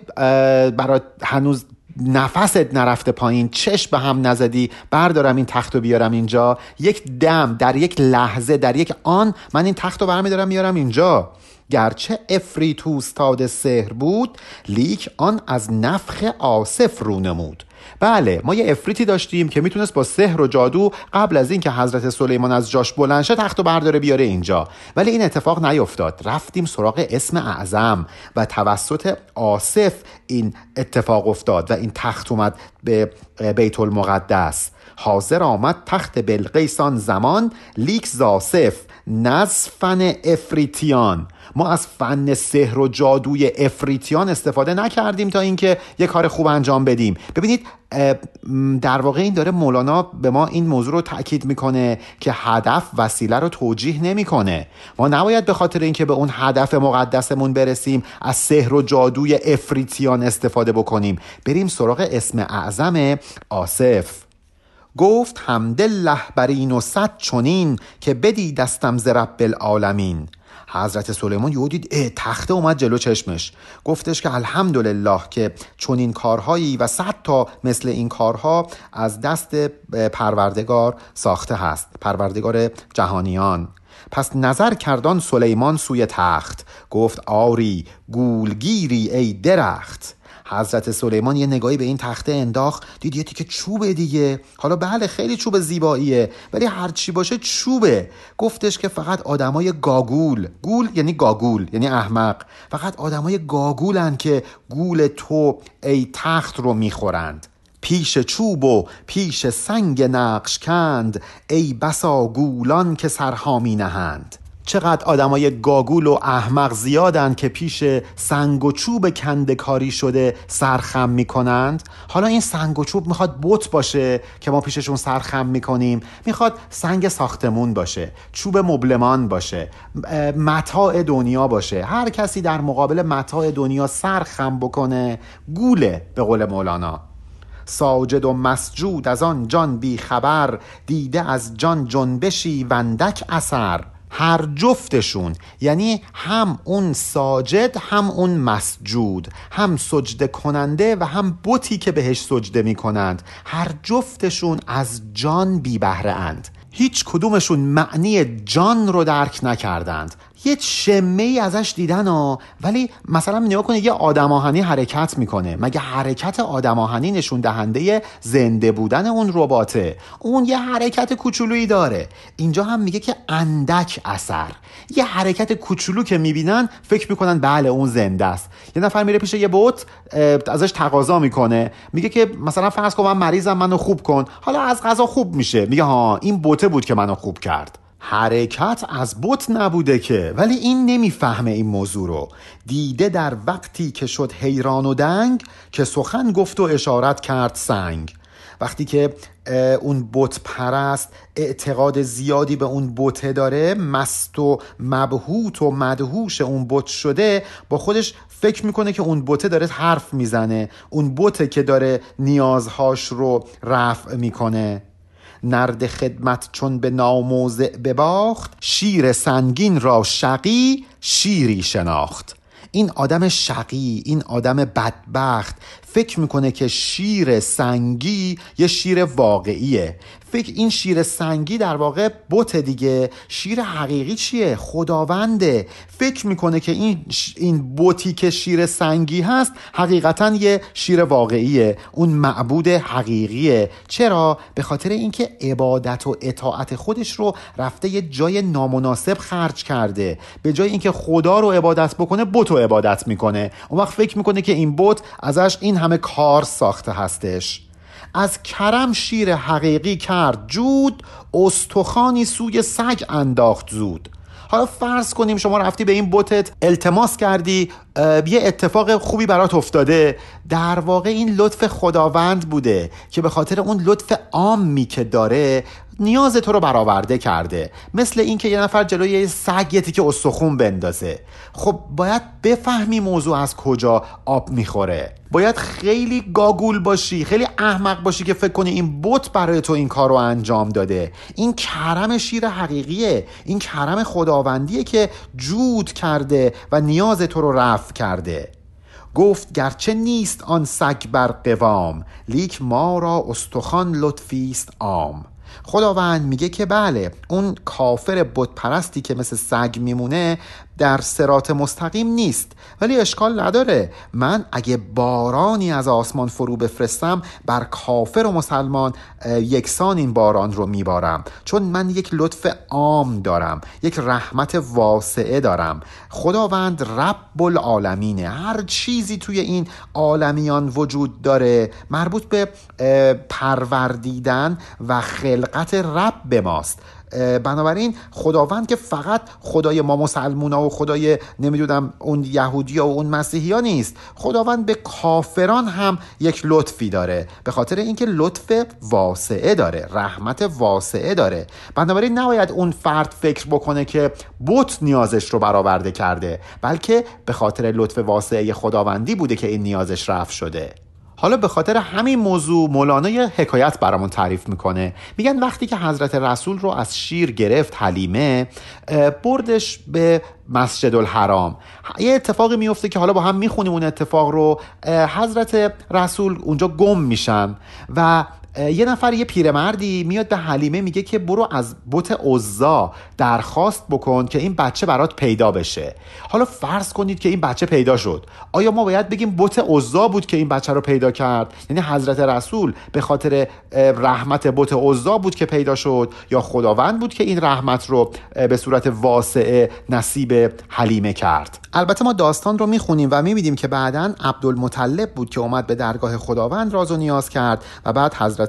برای هنوز نفست نرفته پایین چشم به هم نزدی بردارم این تخت رو بیارم اینجا. یک دم در یک لحظه در یک آن من این تخت رو برمیدارم میارم اینجا. گرچه افریت استاد سحر بود لیک آن از نفخ آصف رو نمود. بله ما یه افریتی داشتیم که می‌تونست با سحر و جادو قبل از اینکه حضرت سلیمان از جاش بلند شه تخت و برداره بیاره اینجا. ولی این اتفاق نیفتاد. رفتیم سراغ اسم اعظم و توسط آصف این اتفاق افتاد و این تخت اومد به بیت المقدس. حاضر آمد تخت بلقیسان زمان لیک زاسف نزفن افریتیان. ما از فن سحر و جادوی افریتیان استفاده نکردیم تا اینکه یه کار خوب انجام بدیم. ببینید در واقع این داره مولانا به ما این موضوع رو تاکید می‌کنه که هدف وسیله رو توجیه نمی‌کنه. ما نباید به خاطر اینکه به اون هدف مقدسمون برسیم از سحر و جادوی افریتیان استفاده بکنیم. بریم سراغ اسم اعظم آصف. گفت حمدالله بر این و صد چنین که بدی دستم ز رب العالمین. حضرت سلیمان یهو دید اه تخته اومد جلو چشمش. گفتش که الحمدلله که چون این کارهایی و صد تا مثل این کارها از دست پروردگار ساخته هست پروردگار جهانیان. پس نظر کردان سلیمان سوی تخت. گفت آری گولگیری ای درخت. حضرت سلیمان یه نگاهی به این تخته انداخت دید یه تیکه چوبه دیگه. حالا بله خیلی چوب زیباییه ولی هرچی باشه چوبه. گفتش که فقط آدمای گاگول گول یعنی گاگول یعنی احمق. فقط آدمای گاگولن که گول تو ای تخت رو می‌خورند. پیش چوب و پیش سنگ نقش کند ای بسا گولان که سرها می نهند چقدر آدمای گاگول و احمق زیادن که پیش سنگ و چوب کندکاری شده سرخم می‌کنند؟ حالا این سنگ و چوب می‌خواد بوت باشه که ما پیششون سرخم می‌کنیم. می‌خواد سنگ ساختمون باشه چوب مبلمان باشه متاع دنیا باشه. هر کسی در مقابل متاع دنیا سرخم بکنه گوله به قول مولانا. ساجد و مسجود از آن جان بی خبر دیده از جان جنبشی وندک اثر. هر جفتشون یعنی هم اون ساجد هم اون مسجود هم سجده کننده و هم بوتی که بهش سجده می کنند هر جفتشون از جان بی بهره اند. هیچ کدومشون معنی جان رو درک نکردند. یه شمه ای ازش دیدن ها ولی مثلا نگاه کنید یه آدم آهنی حرکت می‌کنه. مگه حرکت آدم آهنی نشون دهنده زنده بودن اون رباته؟ اون یه حرکت کوچولویی داره. اینجا هم میگه که اندک اثر. یه حرکت کوچولو که می‌بینن فکر می‌کنن بله اون زنده است. یه نفر میره پیش یه بوت ازش تقاضا می‌کنه. میگه که مثلا فرض کن من مریضم منو خوب کن. حالا از غذا خوب میشه. میگه ها این بوته بود که منو خوب کرد. حرکت از بت نبوده که ولی این نمی‌فهمه این موضوع رو. دیده در وقتی که شد حیران و دنگ که سخن گفت و اشارت کرد سنگ. وقتی که اون بت پرست اعتقاد زیادی به اون بته داره مست و مبهوت و مدهوش اون بت شده با خودش فکر می‌کنه که اون بته داره حرف می‌زنه. اون بته که داره نیازهاش رو رفع می‌کنه. نرد خدمت چون به ناموزع بباخت شیر سنگین را شقی شیری شناخت. این آدم شقی این آدم بدبخت فکر می‌کنه که شیر سنگی یه شیر واقعیه. فکر این شیر سنگی در واقع بت دیگه. شیر حقیقی چیه؟ خداونده. فکر می‌کنه که این این بوتی که شیر سنگی هست حقیقتا یه شیر واقعیه. اون معبود حقیقیه. چرا؟ به خاطر اینکه عبادت و اطاعت خودش رو رفته یه جای نامناسب خرج کرده. به جای اینکه خدا رو عبادت بکنه بت رو عبادت می‌کنه. اون وقت فکر می‌کنه که این بت ازش این همه کار ساخته هستش. از کرم شیر حقیقی کرد جود استخانی سوی سگ انداخت زود. حالا فرض کنیم شما رفتی به این بوتت التماس کردی یه اتفاق خوبی برات افتاده. در واقع این لطف خداوند بوده که به خاطر اون لطف عامی که داره نیاز تو رو برآورده کرده. مثل اینکه یه نفر جلوی یه سگ که استخون بندازه. خب باید بفهمی موضوع از کجا آب می‌خوره. باید خیلی گاگول باشی خیلی احمق باشی که فکر کنی این بت برای تو این کار رو انجام داده. این کرم شیر حقیقیه. این کرم خداوندیه که جود کرده و نیاز تو رو رفع کرده. گفت گرچه نیست آن سگ بر قوام لیک ما را استخوان لطفی است عام. خداوند میگه که بله اون کافر بت پرستی که مثل سگ میمونه در سرات مستقیم نیست ولی اشکال نداره. من اگه بارانی از آسمان فرو بفرستم بر کافر و مسلمان یکسان این باران رو میبارم. چون من یک لطف عام دارم یک رحمت واسعه دارم. خداوند رب العالمینه هر چیزی توی این عالمیان وجود داره مربوط به پروردیدن و خلقت رب به ماست. بنابراین خداوند که فقط خدای ما مسلمونا و خدای نمی‌دونم اون یهودی و اون مسیحی نیست. خداوند به کافران هم یک لطفی داره. به خاطر اینکه لطف واسعه داره رحمت واسعه داره. بنابراین نباید اون فرد فکر بکنه که بت نیازش رو برآورده کرده بلکه به خاطر لطف واسعه خداوندی بوده که این نیازش رفت شده. حالا به خاطر همین موضوع مولانا یه حکایت برامون تعریف می‌کنه. میگن وقتی که حضرت رسول رو از شیر گرفت حلیمه بردش به مسجد الحرام یه اتفاقی میفته که حالا با هم می‌خونیم اون اتفاق رو. حضرت رسول اونجا گم میشن و یه نفر یه پیرمردی میاد به حلیمه میگه که برو از بت عزا درخواست بکن که این بچه برات پیدا بشه. حالا فرض کنید که این بچه پیدا شد. آیا ما باید بگیم بت عزا بود که این بچه رو پیدا کرد؟ یعنی حضرت رسول به خاطر رحمت بت عزا بود که پیدا شد یا خداوند بود که این رحمت رو به صورت واسعه نصیب حلیمه کرد؟ البته ما داستان رو می‌خونیم و می‌بینیم که بعدا عبدالمطلب بود که اومد به درگاه خداوند راز و نیاز کرد و بعد حضرت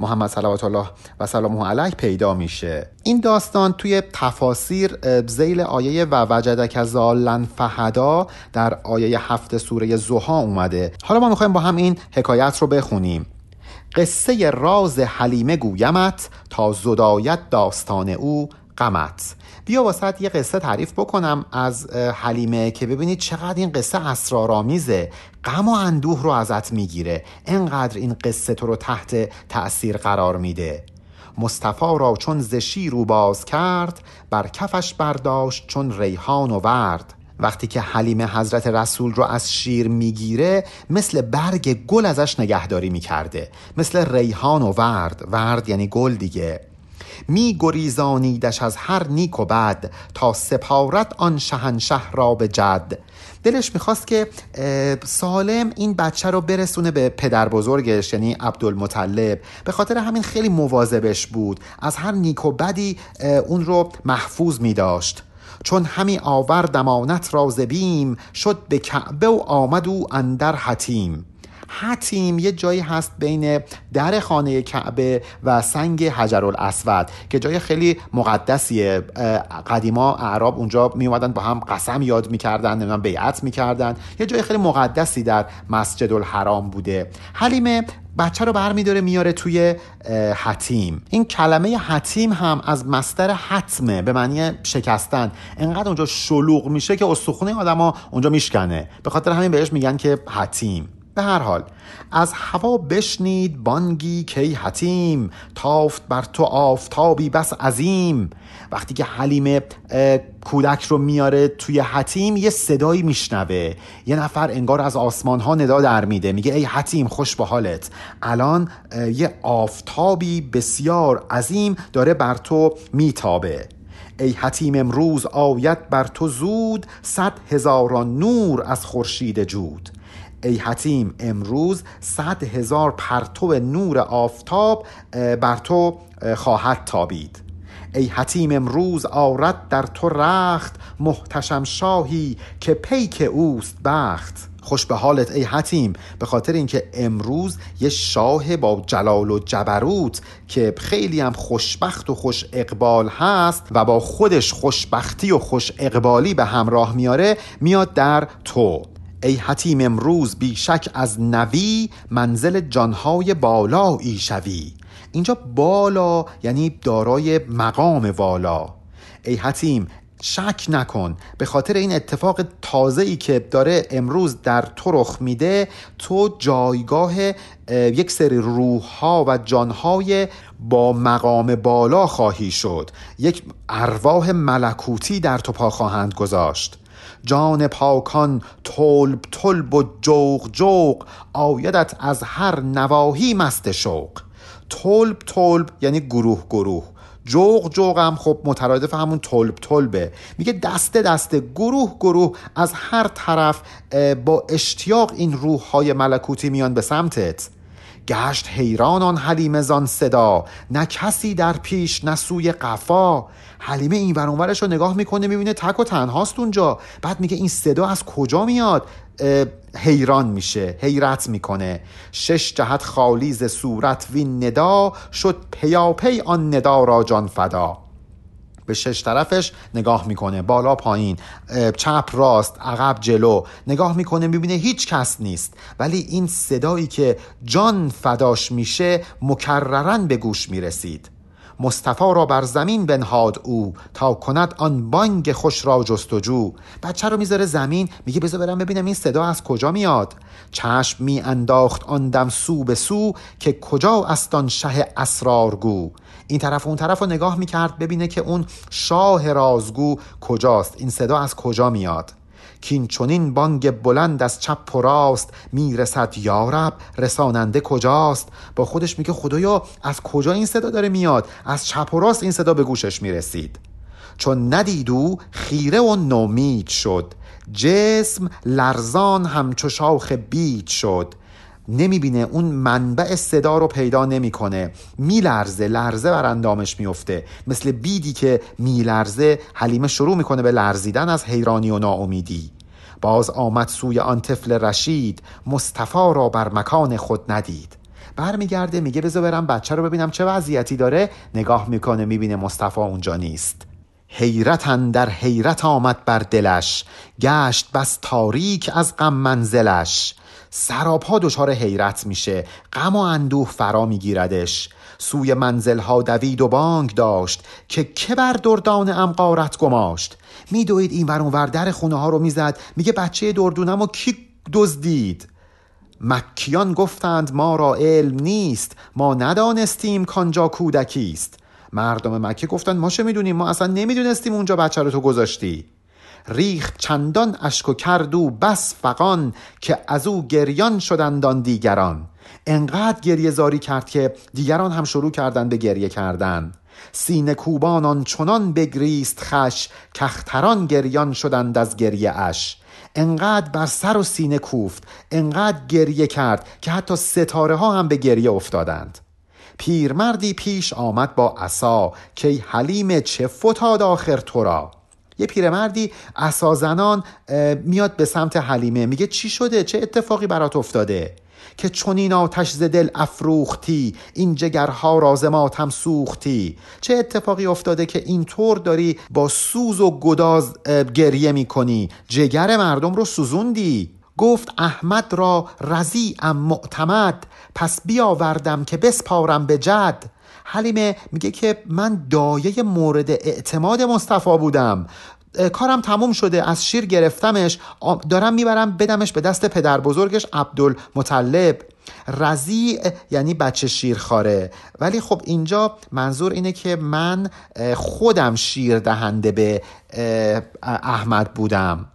محمد صلوات الله و سلامه علیه پیدا میشه. این داستان توی تفاسیر زیل آیه و وجدک زالن فهدا در آیه هفت سوره زها اومده. حالا ما می‌خوایم با هم این حکایت رو بخونیم. قصه راز حلیمه گویمت تا زدایت داستان او قمت بیا واسط یه قصه تعریف بکنم از حلیمه که ببینید چقدر این قصه اسرارآمیزه. غم و اندوه رو ازت می‌گیره. انقدر این قصه تو رو تحت تأثیر قرار میده. مصطفی را چون زشی رو باز کرد بر کفش برداشت چون ریحان و ورد. وقتی که حلیمه حضرت رسول رو از شیر می‌گیره مثل برگ گل ازش نگهداری می‌کرده. مثل ریحان و ورد. ورد یعنی گل دیگه. می گریزانیدش از هر نیک و بد تا سپارت آن شهنشه را به جد. دلش می‌خواست که سالم این بچه رو برسونه به پدر بزرگش یعنی عبدالمطلب. به خاطر همین خیلی مواظبش بود. از هر نیک و بدی اون رو محفوظ می داشت چون همی آور دمانت را زبیم شد به کعبه و آمد او اندر حتیم. حتیم یه جایی هست بین در خانه کعبه و سنگ حجر الاسود که جای خیلی مقدسیه. قدیما اعراب اونجا می اومدن با هم قسم یاد می‌کردن نمی‌دونم بیعت می‌کردن. یه جای خیلی مقدسی در مسجد الحرام بوده. حلیمه بچه رو برمیداره میاره توی حتیم. این کلمه حتیم هم از مستر حتمه به معنی شکستن. انقدر اونجا شلوغ میشه که استخونه آدما اونجا میشکنه. به خاطر همین بهش میگن که حتیم. به هر حال از هوا بشنید بانگی کی حتیم تافت بر تو آفتابی بس عظیم. وقتی که حلیم کودک رو میاره توی حتیم یه صدایی میشنوه. یه نفر انگار از آسمان ها ندا در میده. میگه ای حتیم خوش به حالت. الان یه آفتابی بسیار عظیم داره بر تو میتابه. ای حتیم امروز آید بر تو زود صد هزاران نور از خورشید جود. ای حتیم امروز صد هزار پرتو نور آفتاب بر تو خواهد تابید. ای حتیم امروز آرد در تو رخت محتشم شاهی که پیک اوست بخت. خوش به حالت ای حتیم به خاطر اینکه امروز یه شاه با جلال و جبروت که خیلی هم خوشبخت و خوش اقبال هست و با خودش خوشبختی و خوش اقبالی به همراه میاره میاد در تو. ای حتیم امروز بیشک از نوی منزل جانهای بالایی شوی. اینجا بالا یعنی دارای مقام والا. ای حتیم شک نکن. به خاطر این اتفاق تازه ای که داره امروز در تو رخ میده تو جایگاه یک سری روح ها و جان های با مقام بالا خواهی شد. یک ارواح ملکوتی در تو پا خواهند گذاشت. جان پاکان طلب طلب و جوق جوق آیدت از هر نواهی مست شوق. طلب طلب یعنی گروه گروه. جوق جوق هم خب مترادف همون طلب طلبه میگه دسته دسته گروه گروه از هر طرف با اشتیاق این روح های ملکوتی میان به سمتت. گشت حیران آن حلیمه زان صدا. نه کسی در پیش نه سوی قفا. حلیمه این ورانورش رو نگاه می‌کنه می‌بینه تک و تنهاست اونجا. بعد میگه این صدا از کجا میاد؟ حیران میشه حیرت می‌کنه. شش جهت خالیز صورت وین ندا. شد پیاپی آن ندا را جان فدا. به شش طرفش نگاه می‌کنه. بالا پایین. چپ راست عقب جلو. نگاه می‌کنه می‌بینه هیچ کس نیست. ولی این صدایی که جان فداش میشه مکررن به گوش می‌رسید. مصطفی را بر زمین بنهاد او تا کند آن بانگ خوش را جستجو. بچه رو می‌ذاره زمین میگه بذار برم ببینم این صدا از کجا میاد. چشم می انداخت آن دم سو به سو که کجا است آن شه اسرارگو. این طرف و اون طرف رو نگاه می‌کرد ببینه که اون شاه رازگو کجاست. این صدا از کجا میاد؟ کین چونین بانگ بلند از چپ و راست می‌رسد یارب رساننده کجاست؟ با خودش میگه خدایا از کجا این صدا داره میاد؟ از چپ و راست این صدا به گوشش می‌رسید. چون ندید او خیره و نومید شد. جسم لرزان همچو شاخ بید شد. نمی‌بینه. اون منبع صدا رو پیدا نمی‌کنه. میلرزه لرزه بر اندامش میفته مثل بیدی که میلرزه حلیمه شروع می‌کنه به لرزیدن از حیرانی و ناامیدی. باز آمد سوی آن طفل رشید. مصطفی را بر مکان خود ندید. برمیگرده میگه بذار برم بچه رو ببینم چه وضعیتی داره. نگاه می‌کنه می‌بینه مصطفی اونجا نیست. حیرتن در حیرت آمد بر دلش. گشت بس تاریک از غم منزلش. سراپا دچار حیرت میشه. غم و اندوه فرا میگیردش. سوی منزلها دوید و بانگ داشت که که بر دردان ام قارت گماشت. میدوید این ور در خونه ها رو می‌زد. میگه بچه دردونم و کی دزدید؟ مکیان گفتند ما را علم نیست. ما ندانستیم کانجا کودکی است. مردم مکه گفتند ما چه می‌دونیم؟ ما اصلا نمی‌دونستیم اونجا بچه رو تو گذاشتی. ریخت چندان اشک و کرد و بس فقان که از او گریان شدندان دیگران. انقدر گریه زاری کرد که دیگران هم شروع کردن به گریه کردن. سینه کوبانان چنان بگریست خش کختران گریان شدند از گریه اش. انقدر بر سر و سینه کوفت انقدر گریه کرد که حتی ستاره ها هم به گریه افتادند. پیرمردی پیش آمد با عصا که حلیم چه فتاد آخر تو را یه پیرمردی زنان میاد به سمت حلیمه. میگه چی شده؟ چه اتفاقی برات افتاده؟ که چنین آتش ز دل افروختی این جگرها راز ماتم سوختی. چه اتفاقی افتاده که اینطور داری با سوز و گداز گریه می‌کنی؟ جگر مردم رو سوزوندی. گفت احمد را رزی ام معتمد پس بیاوردم که بسپارم به جد. حلیمه میگه که من دایه مورد اعتماد مصطفی بودم. کارم تموم شده از شیر گرفتمش. دارم می‌برم بدمش به دست پدر بزرگش عبدالمطلب. رزی یعنی بچه شیرخواره. ولی خب اینجا منظور اینه که من خودم شیر دهنده به احمد بودم.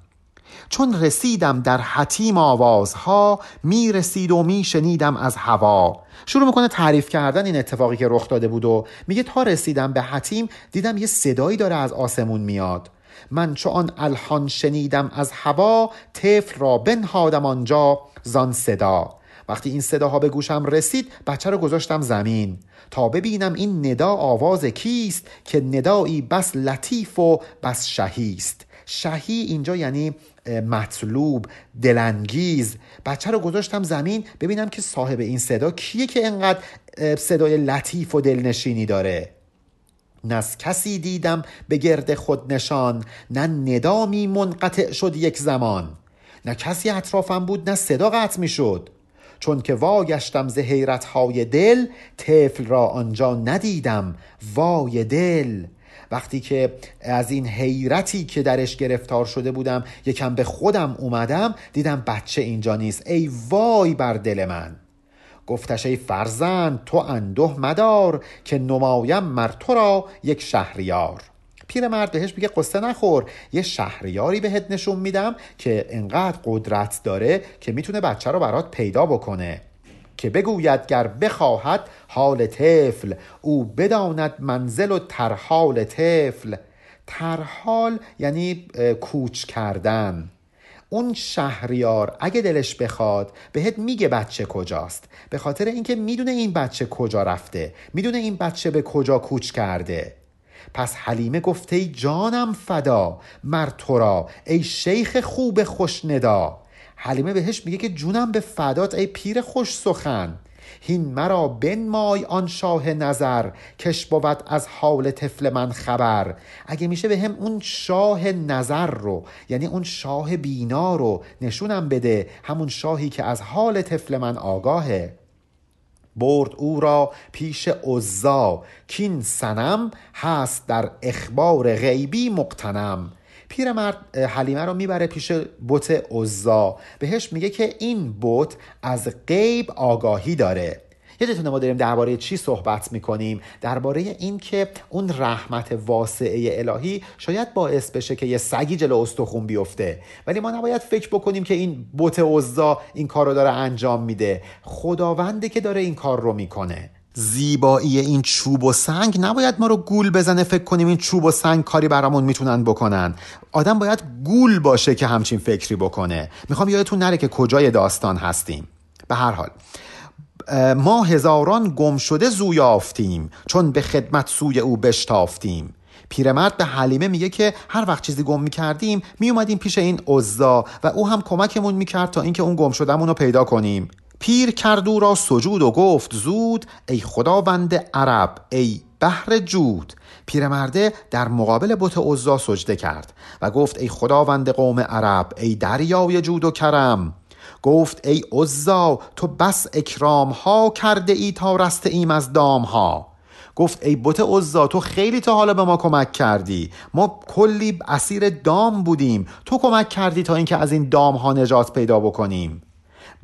چون رسیدم در حتیم آوازها می رسید و می شنیدم از هوا. شروع می‌کنه تعریف کردن این اتفاقی که رخ داده بود و میگه تا رسیدم به حتیم دیدم یه صدایی داره از آسمون میاد. من چون آن الهان شنیدم از هوا طفل را بنهادم آنجا زان صدا. وقتی این صداها به گوشم رسید بچه رو گذاشتم زمین. تا ببینم این ندا آواز کیست که ندایی بس لطیف و بس شهیست. شهی اینجا یعنی مطلوب دلانگیز. بچه رو گذاشتم زمین ببینم که صاحب این صدا کیه که انقدر صدای لطیف و دلنشینی داره. نه کسی دیدم به گرد خود نشان نه ندامی منقطع شد یک زمان. نه کسی اطرافم بود نه صدا قطع می شد چون که واگشتم ز حیرت های دل طفل را آنجا ندیدم وای دل. وقتی که از این حیرتی که درش گرفتار شده بودم یکم به خودم اومدم دیدم بچه اینجا نیست. ای وای بر دل من. گفتش ای فرزند تو اندوه مدار که نمایم مر تو را یک شهریار. پیرمرد بهش میگه قصه نخور یه شهریاری بهت نشون میدم که انقدر قدرت داره که می‌تونه بچه رو برات پیدا بکنه. که بگوید گر بخواهد حال طفل او بداند منزل و ترحال طفل. ترحال یعنی کوچ کردن. اون شهریار اگه دلش بخواد بهت میگه بچه کجاست. به خاطر اینکه می‌دونه این بچه کجا رفته می‌دونه این بچه به کجا کوچ کرده. پس حلیمه گفته ای جانم فدا مر تو را ای شیخ خوب خوش ندا حلیمه بهش میگه که جونم به فدات ای پیر خوش سخن. هین مرا بنمای آن شاه نظر کش بود از حال طفل من خبر. اگه میشه به هم اون شاه نظر رو یعنی اون شاه بینا رو نشونم بده همون شاهی که از حال طفل من آگاهه. برد او را پیش عزا کین سنم هست در اخبار غیبی مقتنم. پیرمرد حلیمه رو می‌بره پیش بت عزا. بهش میگه که این بت از غیب آگاهی داره. یادتونه ما داریم درباره چی صحبت می‌کنیم؟ درباره این که اون رحمت واسعه الهی شاید باعث بشه که یه سگی جلو استخون بیفته. ولی ما نباید فکر بکنیم که این بت عزا این کار رو داره انجام میده. خداونده که داره این کار رو می‌کنه. زیبایی این چوب و سنگ نباید ما رو گول بزنه فکر کنیم این چوب و سنگ کاری برامون می‌تونن بکنن. آدم باید گول باشه که همچین فکری بکنه. می‌خوام یادتون نره که کجای داستان هستیم. به هر حال ما هزاران گم شده زو یافتیم چون به خدمت سوی او بشتافتیم. پیرمرد به حلیمه میگه که هر وقت چیزی گم می‌کردیم میومدیم پیش این عزا و او هم کمکمون می‌کرد تا اینکه اون گم شدهمون رو پیدا کنیم. پیر کردو را سجود و گفت زود ای خداوند عرب ای بحر جود. پیرمرده در مقابل بت عزا سجده کرد و گفت ای خداوند قوم عرب ای دریای جود و کرم. گفت ای عزا تو بس اکرام ها کرده ای تا رست ایم از دام ها گفت ای بت عزا تو خیلی تا حالا به ما کمک کردی. ما کلی اسیر دام بودیم. تو کمک کردی تا اینکه از این دام ها نجات پیدا بکنیم.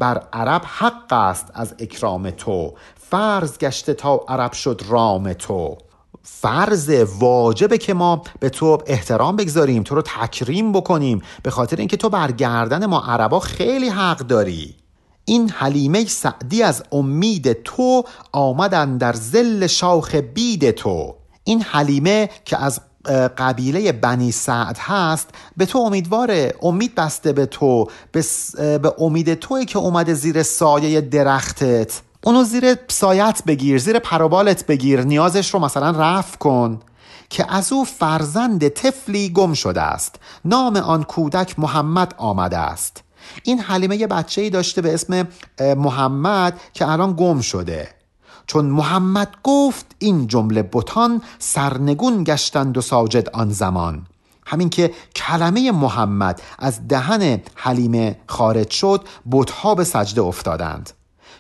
بر عرب حق است از اکرام تو. فرض گشته تا عرب شد رام تو. فرض واجبه که ما به تو احترام بگذاریم تو رو تکریم بکنیم به خاطر اینکه تو برگردن ما عربا خیلی حق داری. این حلیمه سعدی از امید تو آمدن در زل شاخ بید تو. این حلیمه که از قبیله بنی سعد هست به تو امیدواره. امید بسته به تو به, امید توی که اومده زیر سایه درختت. اونو زیر سایت بگیر زیر پروبالت بگیر نیازش رو مثلا رفع کن. که از او فرزند طفلی گم شده است. نام آن کودک محمد آمده است. این حلیمه یه بچه ای داشته به اسم محمد که الان گم شده. چون محمد گفت این جمله بتان سرنگون گشتند و ساجد آن زمان. همین که کلمه محمد از دهن حلیمه خارج شد بتها به سجده افتادند.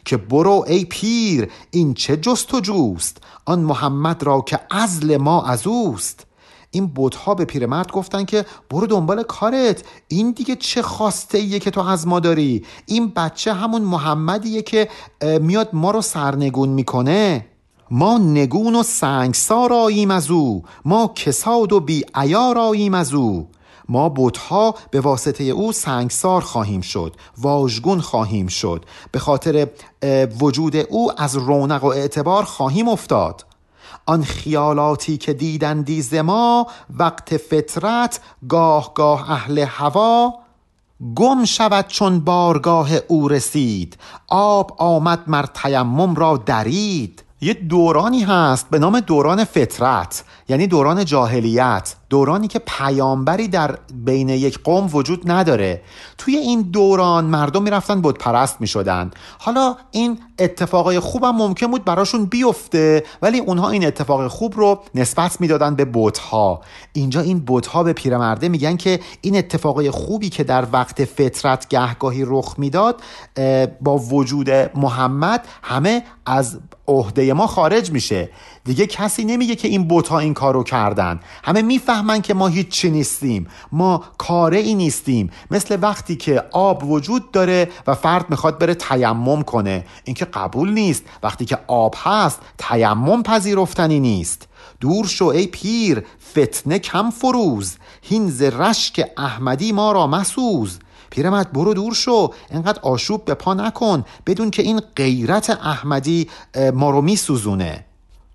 که برو ای پیر این چه جست و جوست؟ آن محمد را که ازل ما از اوست. این بتها به پیرمرد گفتن که برو دنبال کارت. این دیگه چه خواسته ایه که تو از ما داری؟ این بچه همون محمدیه که میاد ما رو سرنگون می‌کنه. ما نگون و سنگسار آییم از او. ما کساد و بی عیار آییم از او. ما بتها به واسطه او سنگسار خواهیم شد واژگون خواهیم شد. به خاطر وجود او از رونق و اعتبار خواهیم افتاد. آن خیالاتی که دیدندی ز ما وقت فطرت گاه گاه اهل هوا گم شود چون بارگاه او رسید. آب آمد مر تیمم را درید. یه دورانی هست به نام دوران فطرت. یعنی دوران جاهلیت دورانی که پیامبری در بین یک قوم وجود نداره. توی این دوران مردم می‌رفتن بود پرست می‌شدن. حالا این اتفاقای خوبم ممکن بود براشون بیفته ولی اونها این اتفاق خوب رو نسبت می‌دادن به بتها. اینجا این بتها به پیرمرده میگن که این اتفاقای خوبی که در وقت فطرت گهگاهی رخ می‌داد با وجود محمد همه از عهده ما خارج میشه. دیگه کسی نمیگه که این بوتا این کارو کردن. همه می‌فهمن که ما هیچی نیستیم. ما کاره ای نیستیم. مثل وقتی که آب وجود داره و فرد می‌خواد بره تیمم کنه. این که قبول نیست. وقتی که آب هست تیمم پذیرفتنی نیست. دور شو ای پیر فتنه کم فروز. هینز رشک احمدی ما را مسوز. پیرمرد برو دور شو. انقدر آشوب به پا نکن. بدون که این غیرت احمدی ما رو میسوزونه.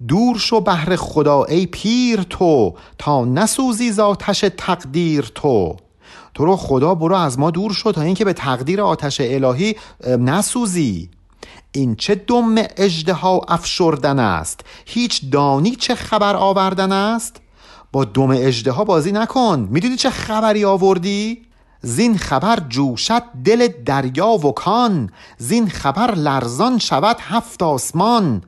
دور شو بهر خدا ای پیر تو تا نسوزی زاتش تقدیر تو. تو رو خدا برو از ما دور شو تا اینکه به تقدیر آتش الهی نسوزی. این چه دم اجدها افشردن است؟ هیچ دانی چه خبر آوردن است؟ با دم اجدها بازی نکن. می‌دونی چه خبری آوردی؟ زین خبر جوشد دل دریا و کان. زین خبر لرزان شود هفت آسمان.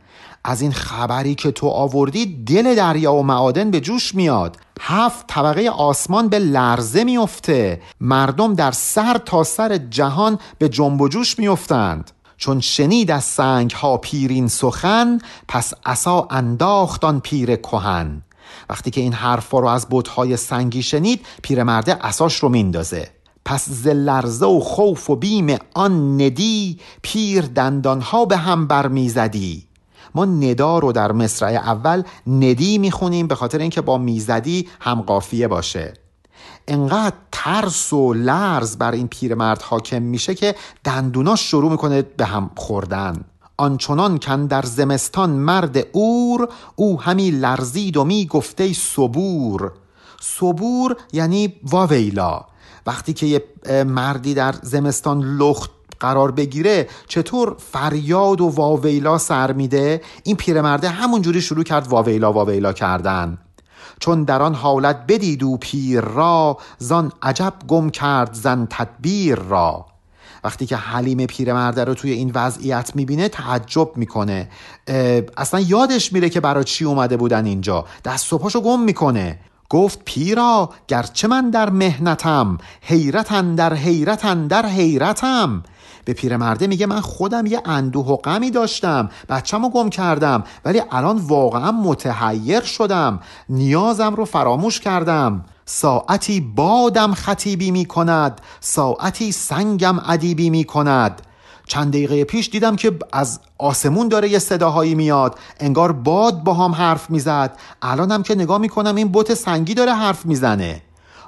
از این خبری که تو آوردی دل دریا و معادن به جوش میاد. هفت طبقه آسمان به لرزه میفته. مردم در سر تا سر جهان به جنب و جوش میفتند. چون شنید از سنگ ها پیرین سخن پس عصا انداخت آن پیر کهن. وقتی که این حرفا رو از بتهای سنگی شنید پیرمرده عصاش رو میندازه. پس ز لرزه و خوف و بیم آن ندی پیر دندانها به هم برمیزدی. ما ندا رو در مصرع اول ندی می‌خونیم به خاطر اینکه با می‌زدی هم قافیه باشه. انقدر ترس و لرز بر این پیرمرد حاکم میشه که دندوناش شروع می‌کنه به هم خوردن. آنچنان کن در زمستان مرد اور او همی لرزید و می گفته صبور. صبور یعنی واویلا. وقتی که یه مردی در زمستان لخت قرار بگیره چطور فریاد و واویلا سر میده؟ این پیرمرده همونجوری شروع کرد واویلا واویلا کردن. چون در آن حالت بدید و پیر را زان عجب گم کرد زن تدبیر را. وقتی که حلیم پیرمرده رو توی این وضعیت می‌بینه تعجب می‌کنه. اصلا یادش میره که برای چی اومده بودن اینجا. دست و پاشو گم می‌کنه. گفت پیرا گرچه من در مهنتم حیرتن در حیرتن در حیرتم. به پیرمرده میگه من خودم یه اندوه و غمی داشتم بچم گم کردم ولی الان واقعا متحیر شدم. نیازم رو فراموش کردم. ساعتی بادم خطیبی می کند ساعتی سنگم ادیبی می کند چند دقیقه پیش دیدم که از آسمون داره یه صداهایی میاد انگار باد با هم حرف می‌زد. الانم که نگاه می‌کنم این بوت سنگی داره حرف می‌زنه.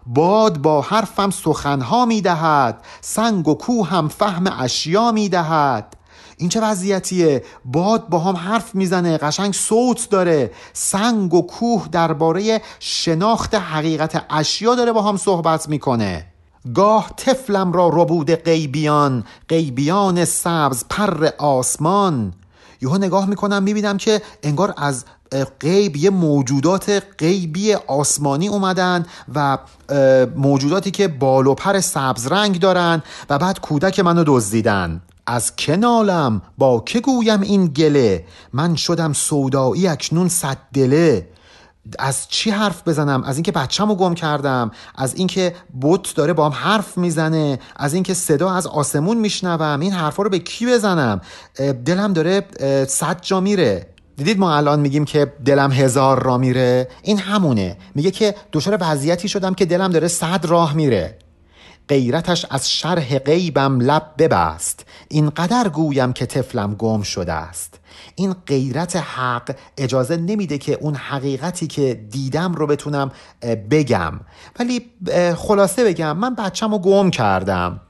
باد با حرفم سخنها می‌دهد سنگ و کوه هم فهم اشیا می‌دهد. این چه وضعیتیه؟ باد با هم حرف می‌زنه قشنگ صوت داره. سنگ و کوه درباره شناخت حقیقت اشیا داره با هم صحبت می‌کنه. گاه طفلم را ربود قیبیان قیبیان سبز پر آسمان. یهو نگاه می‌کنم می‌بینم که انگار از غیب یه موجودات غیبی آسمانی اومدن و موجوداتی که بال و پر سبز رنگ دارن و بعد کودک منو دزدیدن. از کنالم با که گویم این گله؟ من شدم سودایی اکنون صد دله. از چی حرف بزنم؟ از اینکه بچه‌مو گم کردم. از اینکه بوت داره با هم حرف می‌زنه. از اینکه صدا از آسمون میشنوم. این حرفا رو به کی بزنم؟ دلم داره صد جا میره. دیدید ما الان میگیم که دلم هزار را میره؟ این همونه. میگه که دچار وضعیتی شدم که دلم داره صد راه میره. غیرتش از شرح غیبم لب ببست. اینقدر گویم که طفلم گم شده است. این غیرت حق اجازه نمیده که اون حقیقتی که دیدم رو بتونم بگم. ولی خلاصه بگم من بچم رو گم کردم.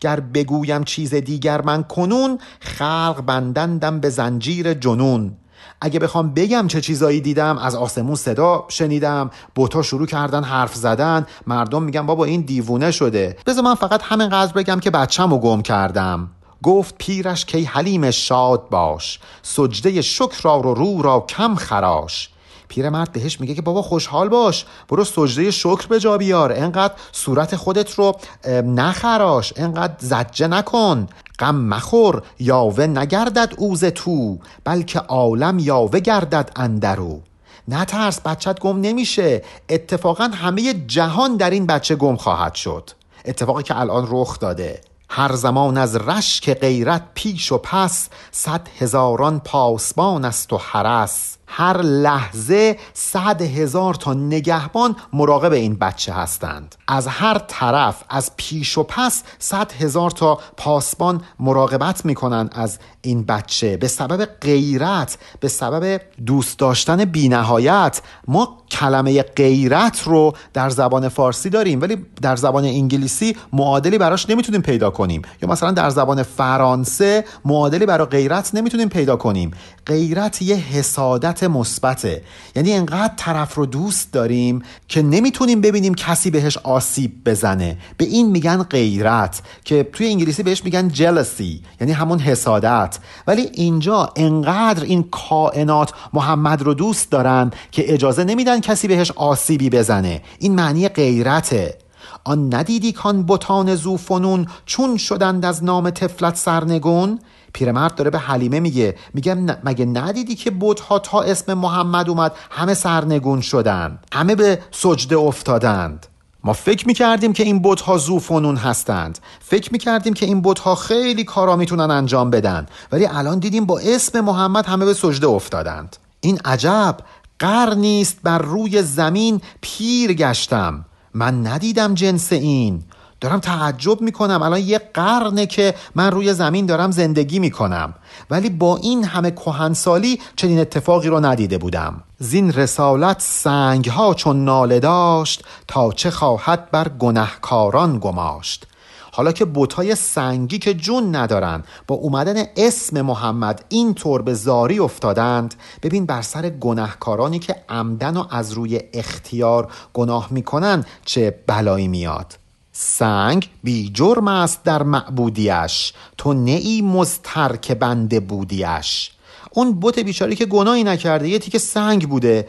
گر بگویم چیز دیگر من کنون خلق بندندم به زنجیر جنون. اگه بخوام بگم چه چیزایی دیدم از آسمون صدا شنیدم بوتا شروع کردن حرف زدن مردم میگن بابا این دیوونه شده. بذار من فقط همینقدر بگم که بچم رو گم کردم. گفت پیرش کی حلیم شاد باش. سجده شکر را و رو را کم خراش. پیرمرد بهش میگه که بابا خوشحال باش. برو سجده شکر به جا بیار. انقدر صورت خودت رو نخراش. انقدر زجه نکن. غم مخور یاوه نگردد اوز تو بلکه عالم یاوه گردد اندرو نترس بچت گم نمیشه. اتفاقا همه جهان در این بچه گم خواهد شد. اتفاقی که الان رخ داده. هر زمان از رشک غیرت پیش و پس صد هزاران پاسبان است و حرس هر لحظه صد هزار تا نگهبان مراقب این بچه هستند. از هر طرف از پیش و پس صد هزار تا پاسبان مراقبت می‌کنن از این بچه. به سبب غیرت به سبب دوست داشتن بینهایت ما کلمه غیرت رو در زبان فارسی داریم ولی در زبان انگلیسی معادلی براش نمی‌تونیم پیدا کنیم. یا مثلا در زبان فرانسه معادلی برای غیرت نمی‌تونیم پیدا کنیم. غیرت یه حسادت مثبته. یعنی انقدر طرف رو دوست داریم که نمی‌تونیم ببینیم کسی بهش آسیب بزنه. به این میگن غیرت که توی انگلیسی بهش میگن جلسی یعنی همون حسادت. ولی اینجا انقدر این کائنات محمد رو دوست دارن که اجازه نمیدن کسی بهش آسیبی بزنه. این معنی غیرته. آن ندیدی کان بتان زوفنون چون شدند از نام تفلت سرنگون؟ پیرمرد داره به حلیمه میگه میگه مگه ندیدی که بتها تا اسم محمد اومد همه سرنگون شدن همه به سجده افتادند؟ ما فکر می‌کردیم که این بتها زوفنون هستند فکر می‌کردیم که این بتها خیلی کارا می‌تونن انجام بدن ولی الان دیدیم با اسم محمد همه به سجده افتادند. این عجب قرنیست بر روی زمین پیر گشتم. من ندیدم جنس این. دارم تعجب می‌کنم. الان یه قرنه که من روی زمین دارم زندگی می‌کنم. ولی با این همه کهنسالی چنین اتفاقی رو ندیده بودم. زین رسالت سنگ ها چون ناله داشت تا چه خواهد بر گنهکاران گماشت. حالا که بوتای سنگی که جون ندارن با اومدن اسم محمد این طور به زاری افتادند ببین بر سر گناهکارانی که عمدن و از روی اختیار گناه می‌کنن چه بلایی میاد. سنگ بی جرم است در معبودیش. تو ای مزتر که بنده بودیش. اون بت بیچاری که گناهی نکرده یه تیکه سنگ بوده.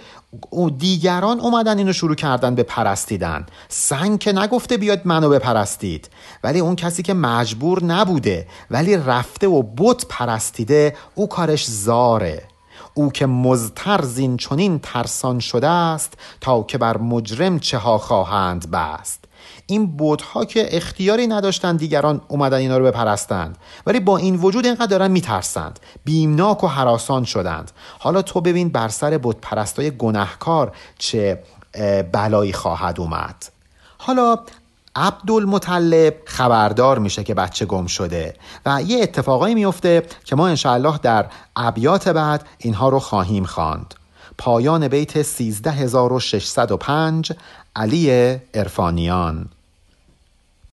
دیگران اومدن اینو شروع کردن به پرستیدن. سنگ که نگفته بیاد منو بپرستید. ولی اون کسی که مجبور نبوده ولی رفته و بت پرستیده او کارش زاره. او که مزتر زین چنین ترسان شده است تا که بر مجرم چه ها خواهند بست. این بودها که اختیاری نداشتن دیگران اومدن اینا رو بپرستند. ولی با این وجود اینقدر دارن میترسند. بیمناک و حراسان شدند. حالا تو ببین بر سر بت پرستای گناهکار چه بلایی خواهد اومد. حالا عبدالمطلب خبردار میشه که بچه گم شده و یه اتفاقایی میفته که ما انشاءالله در ابیات بعد اینها رو خواهیم خواند. پایان بیت 13605 علی ارفانیان.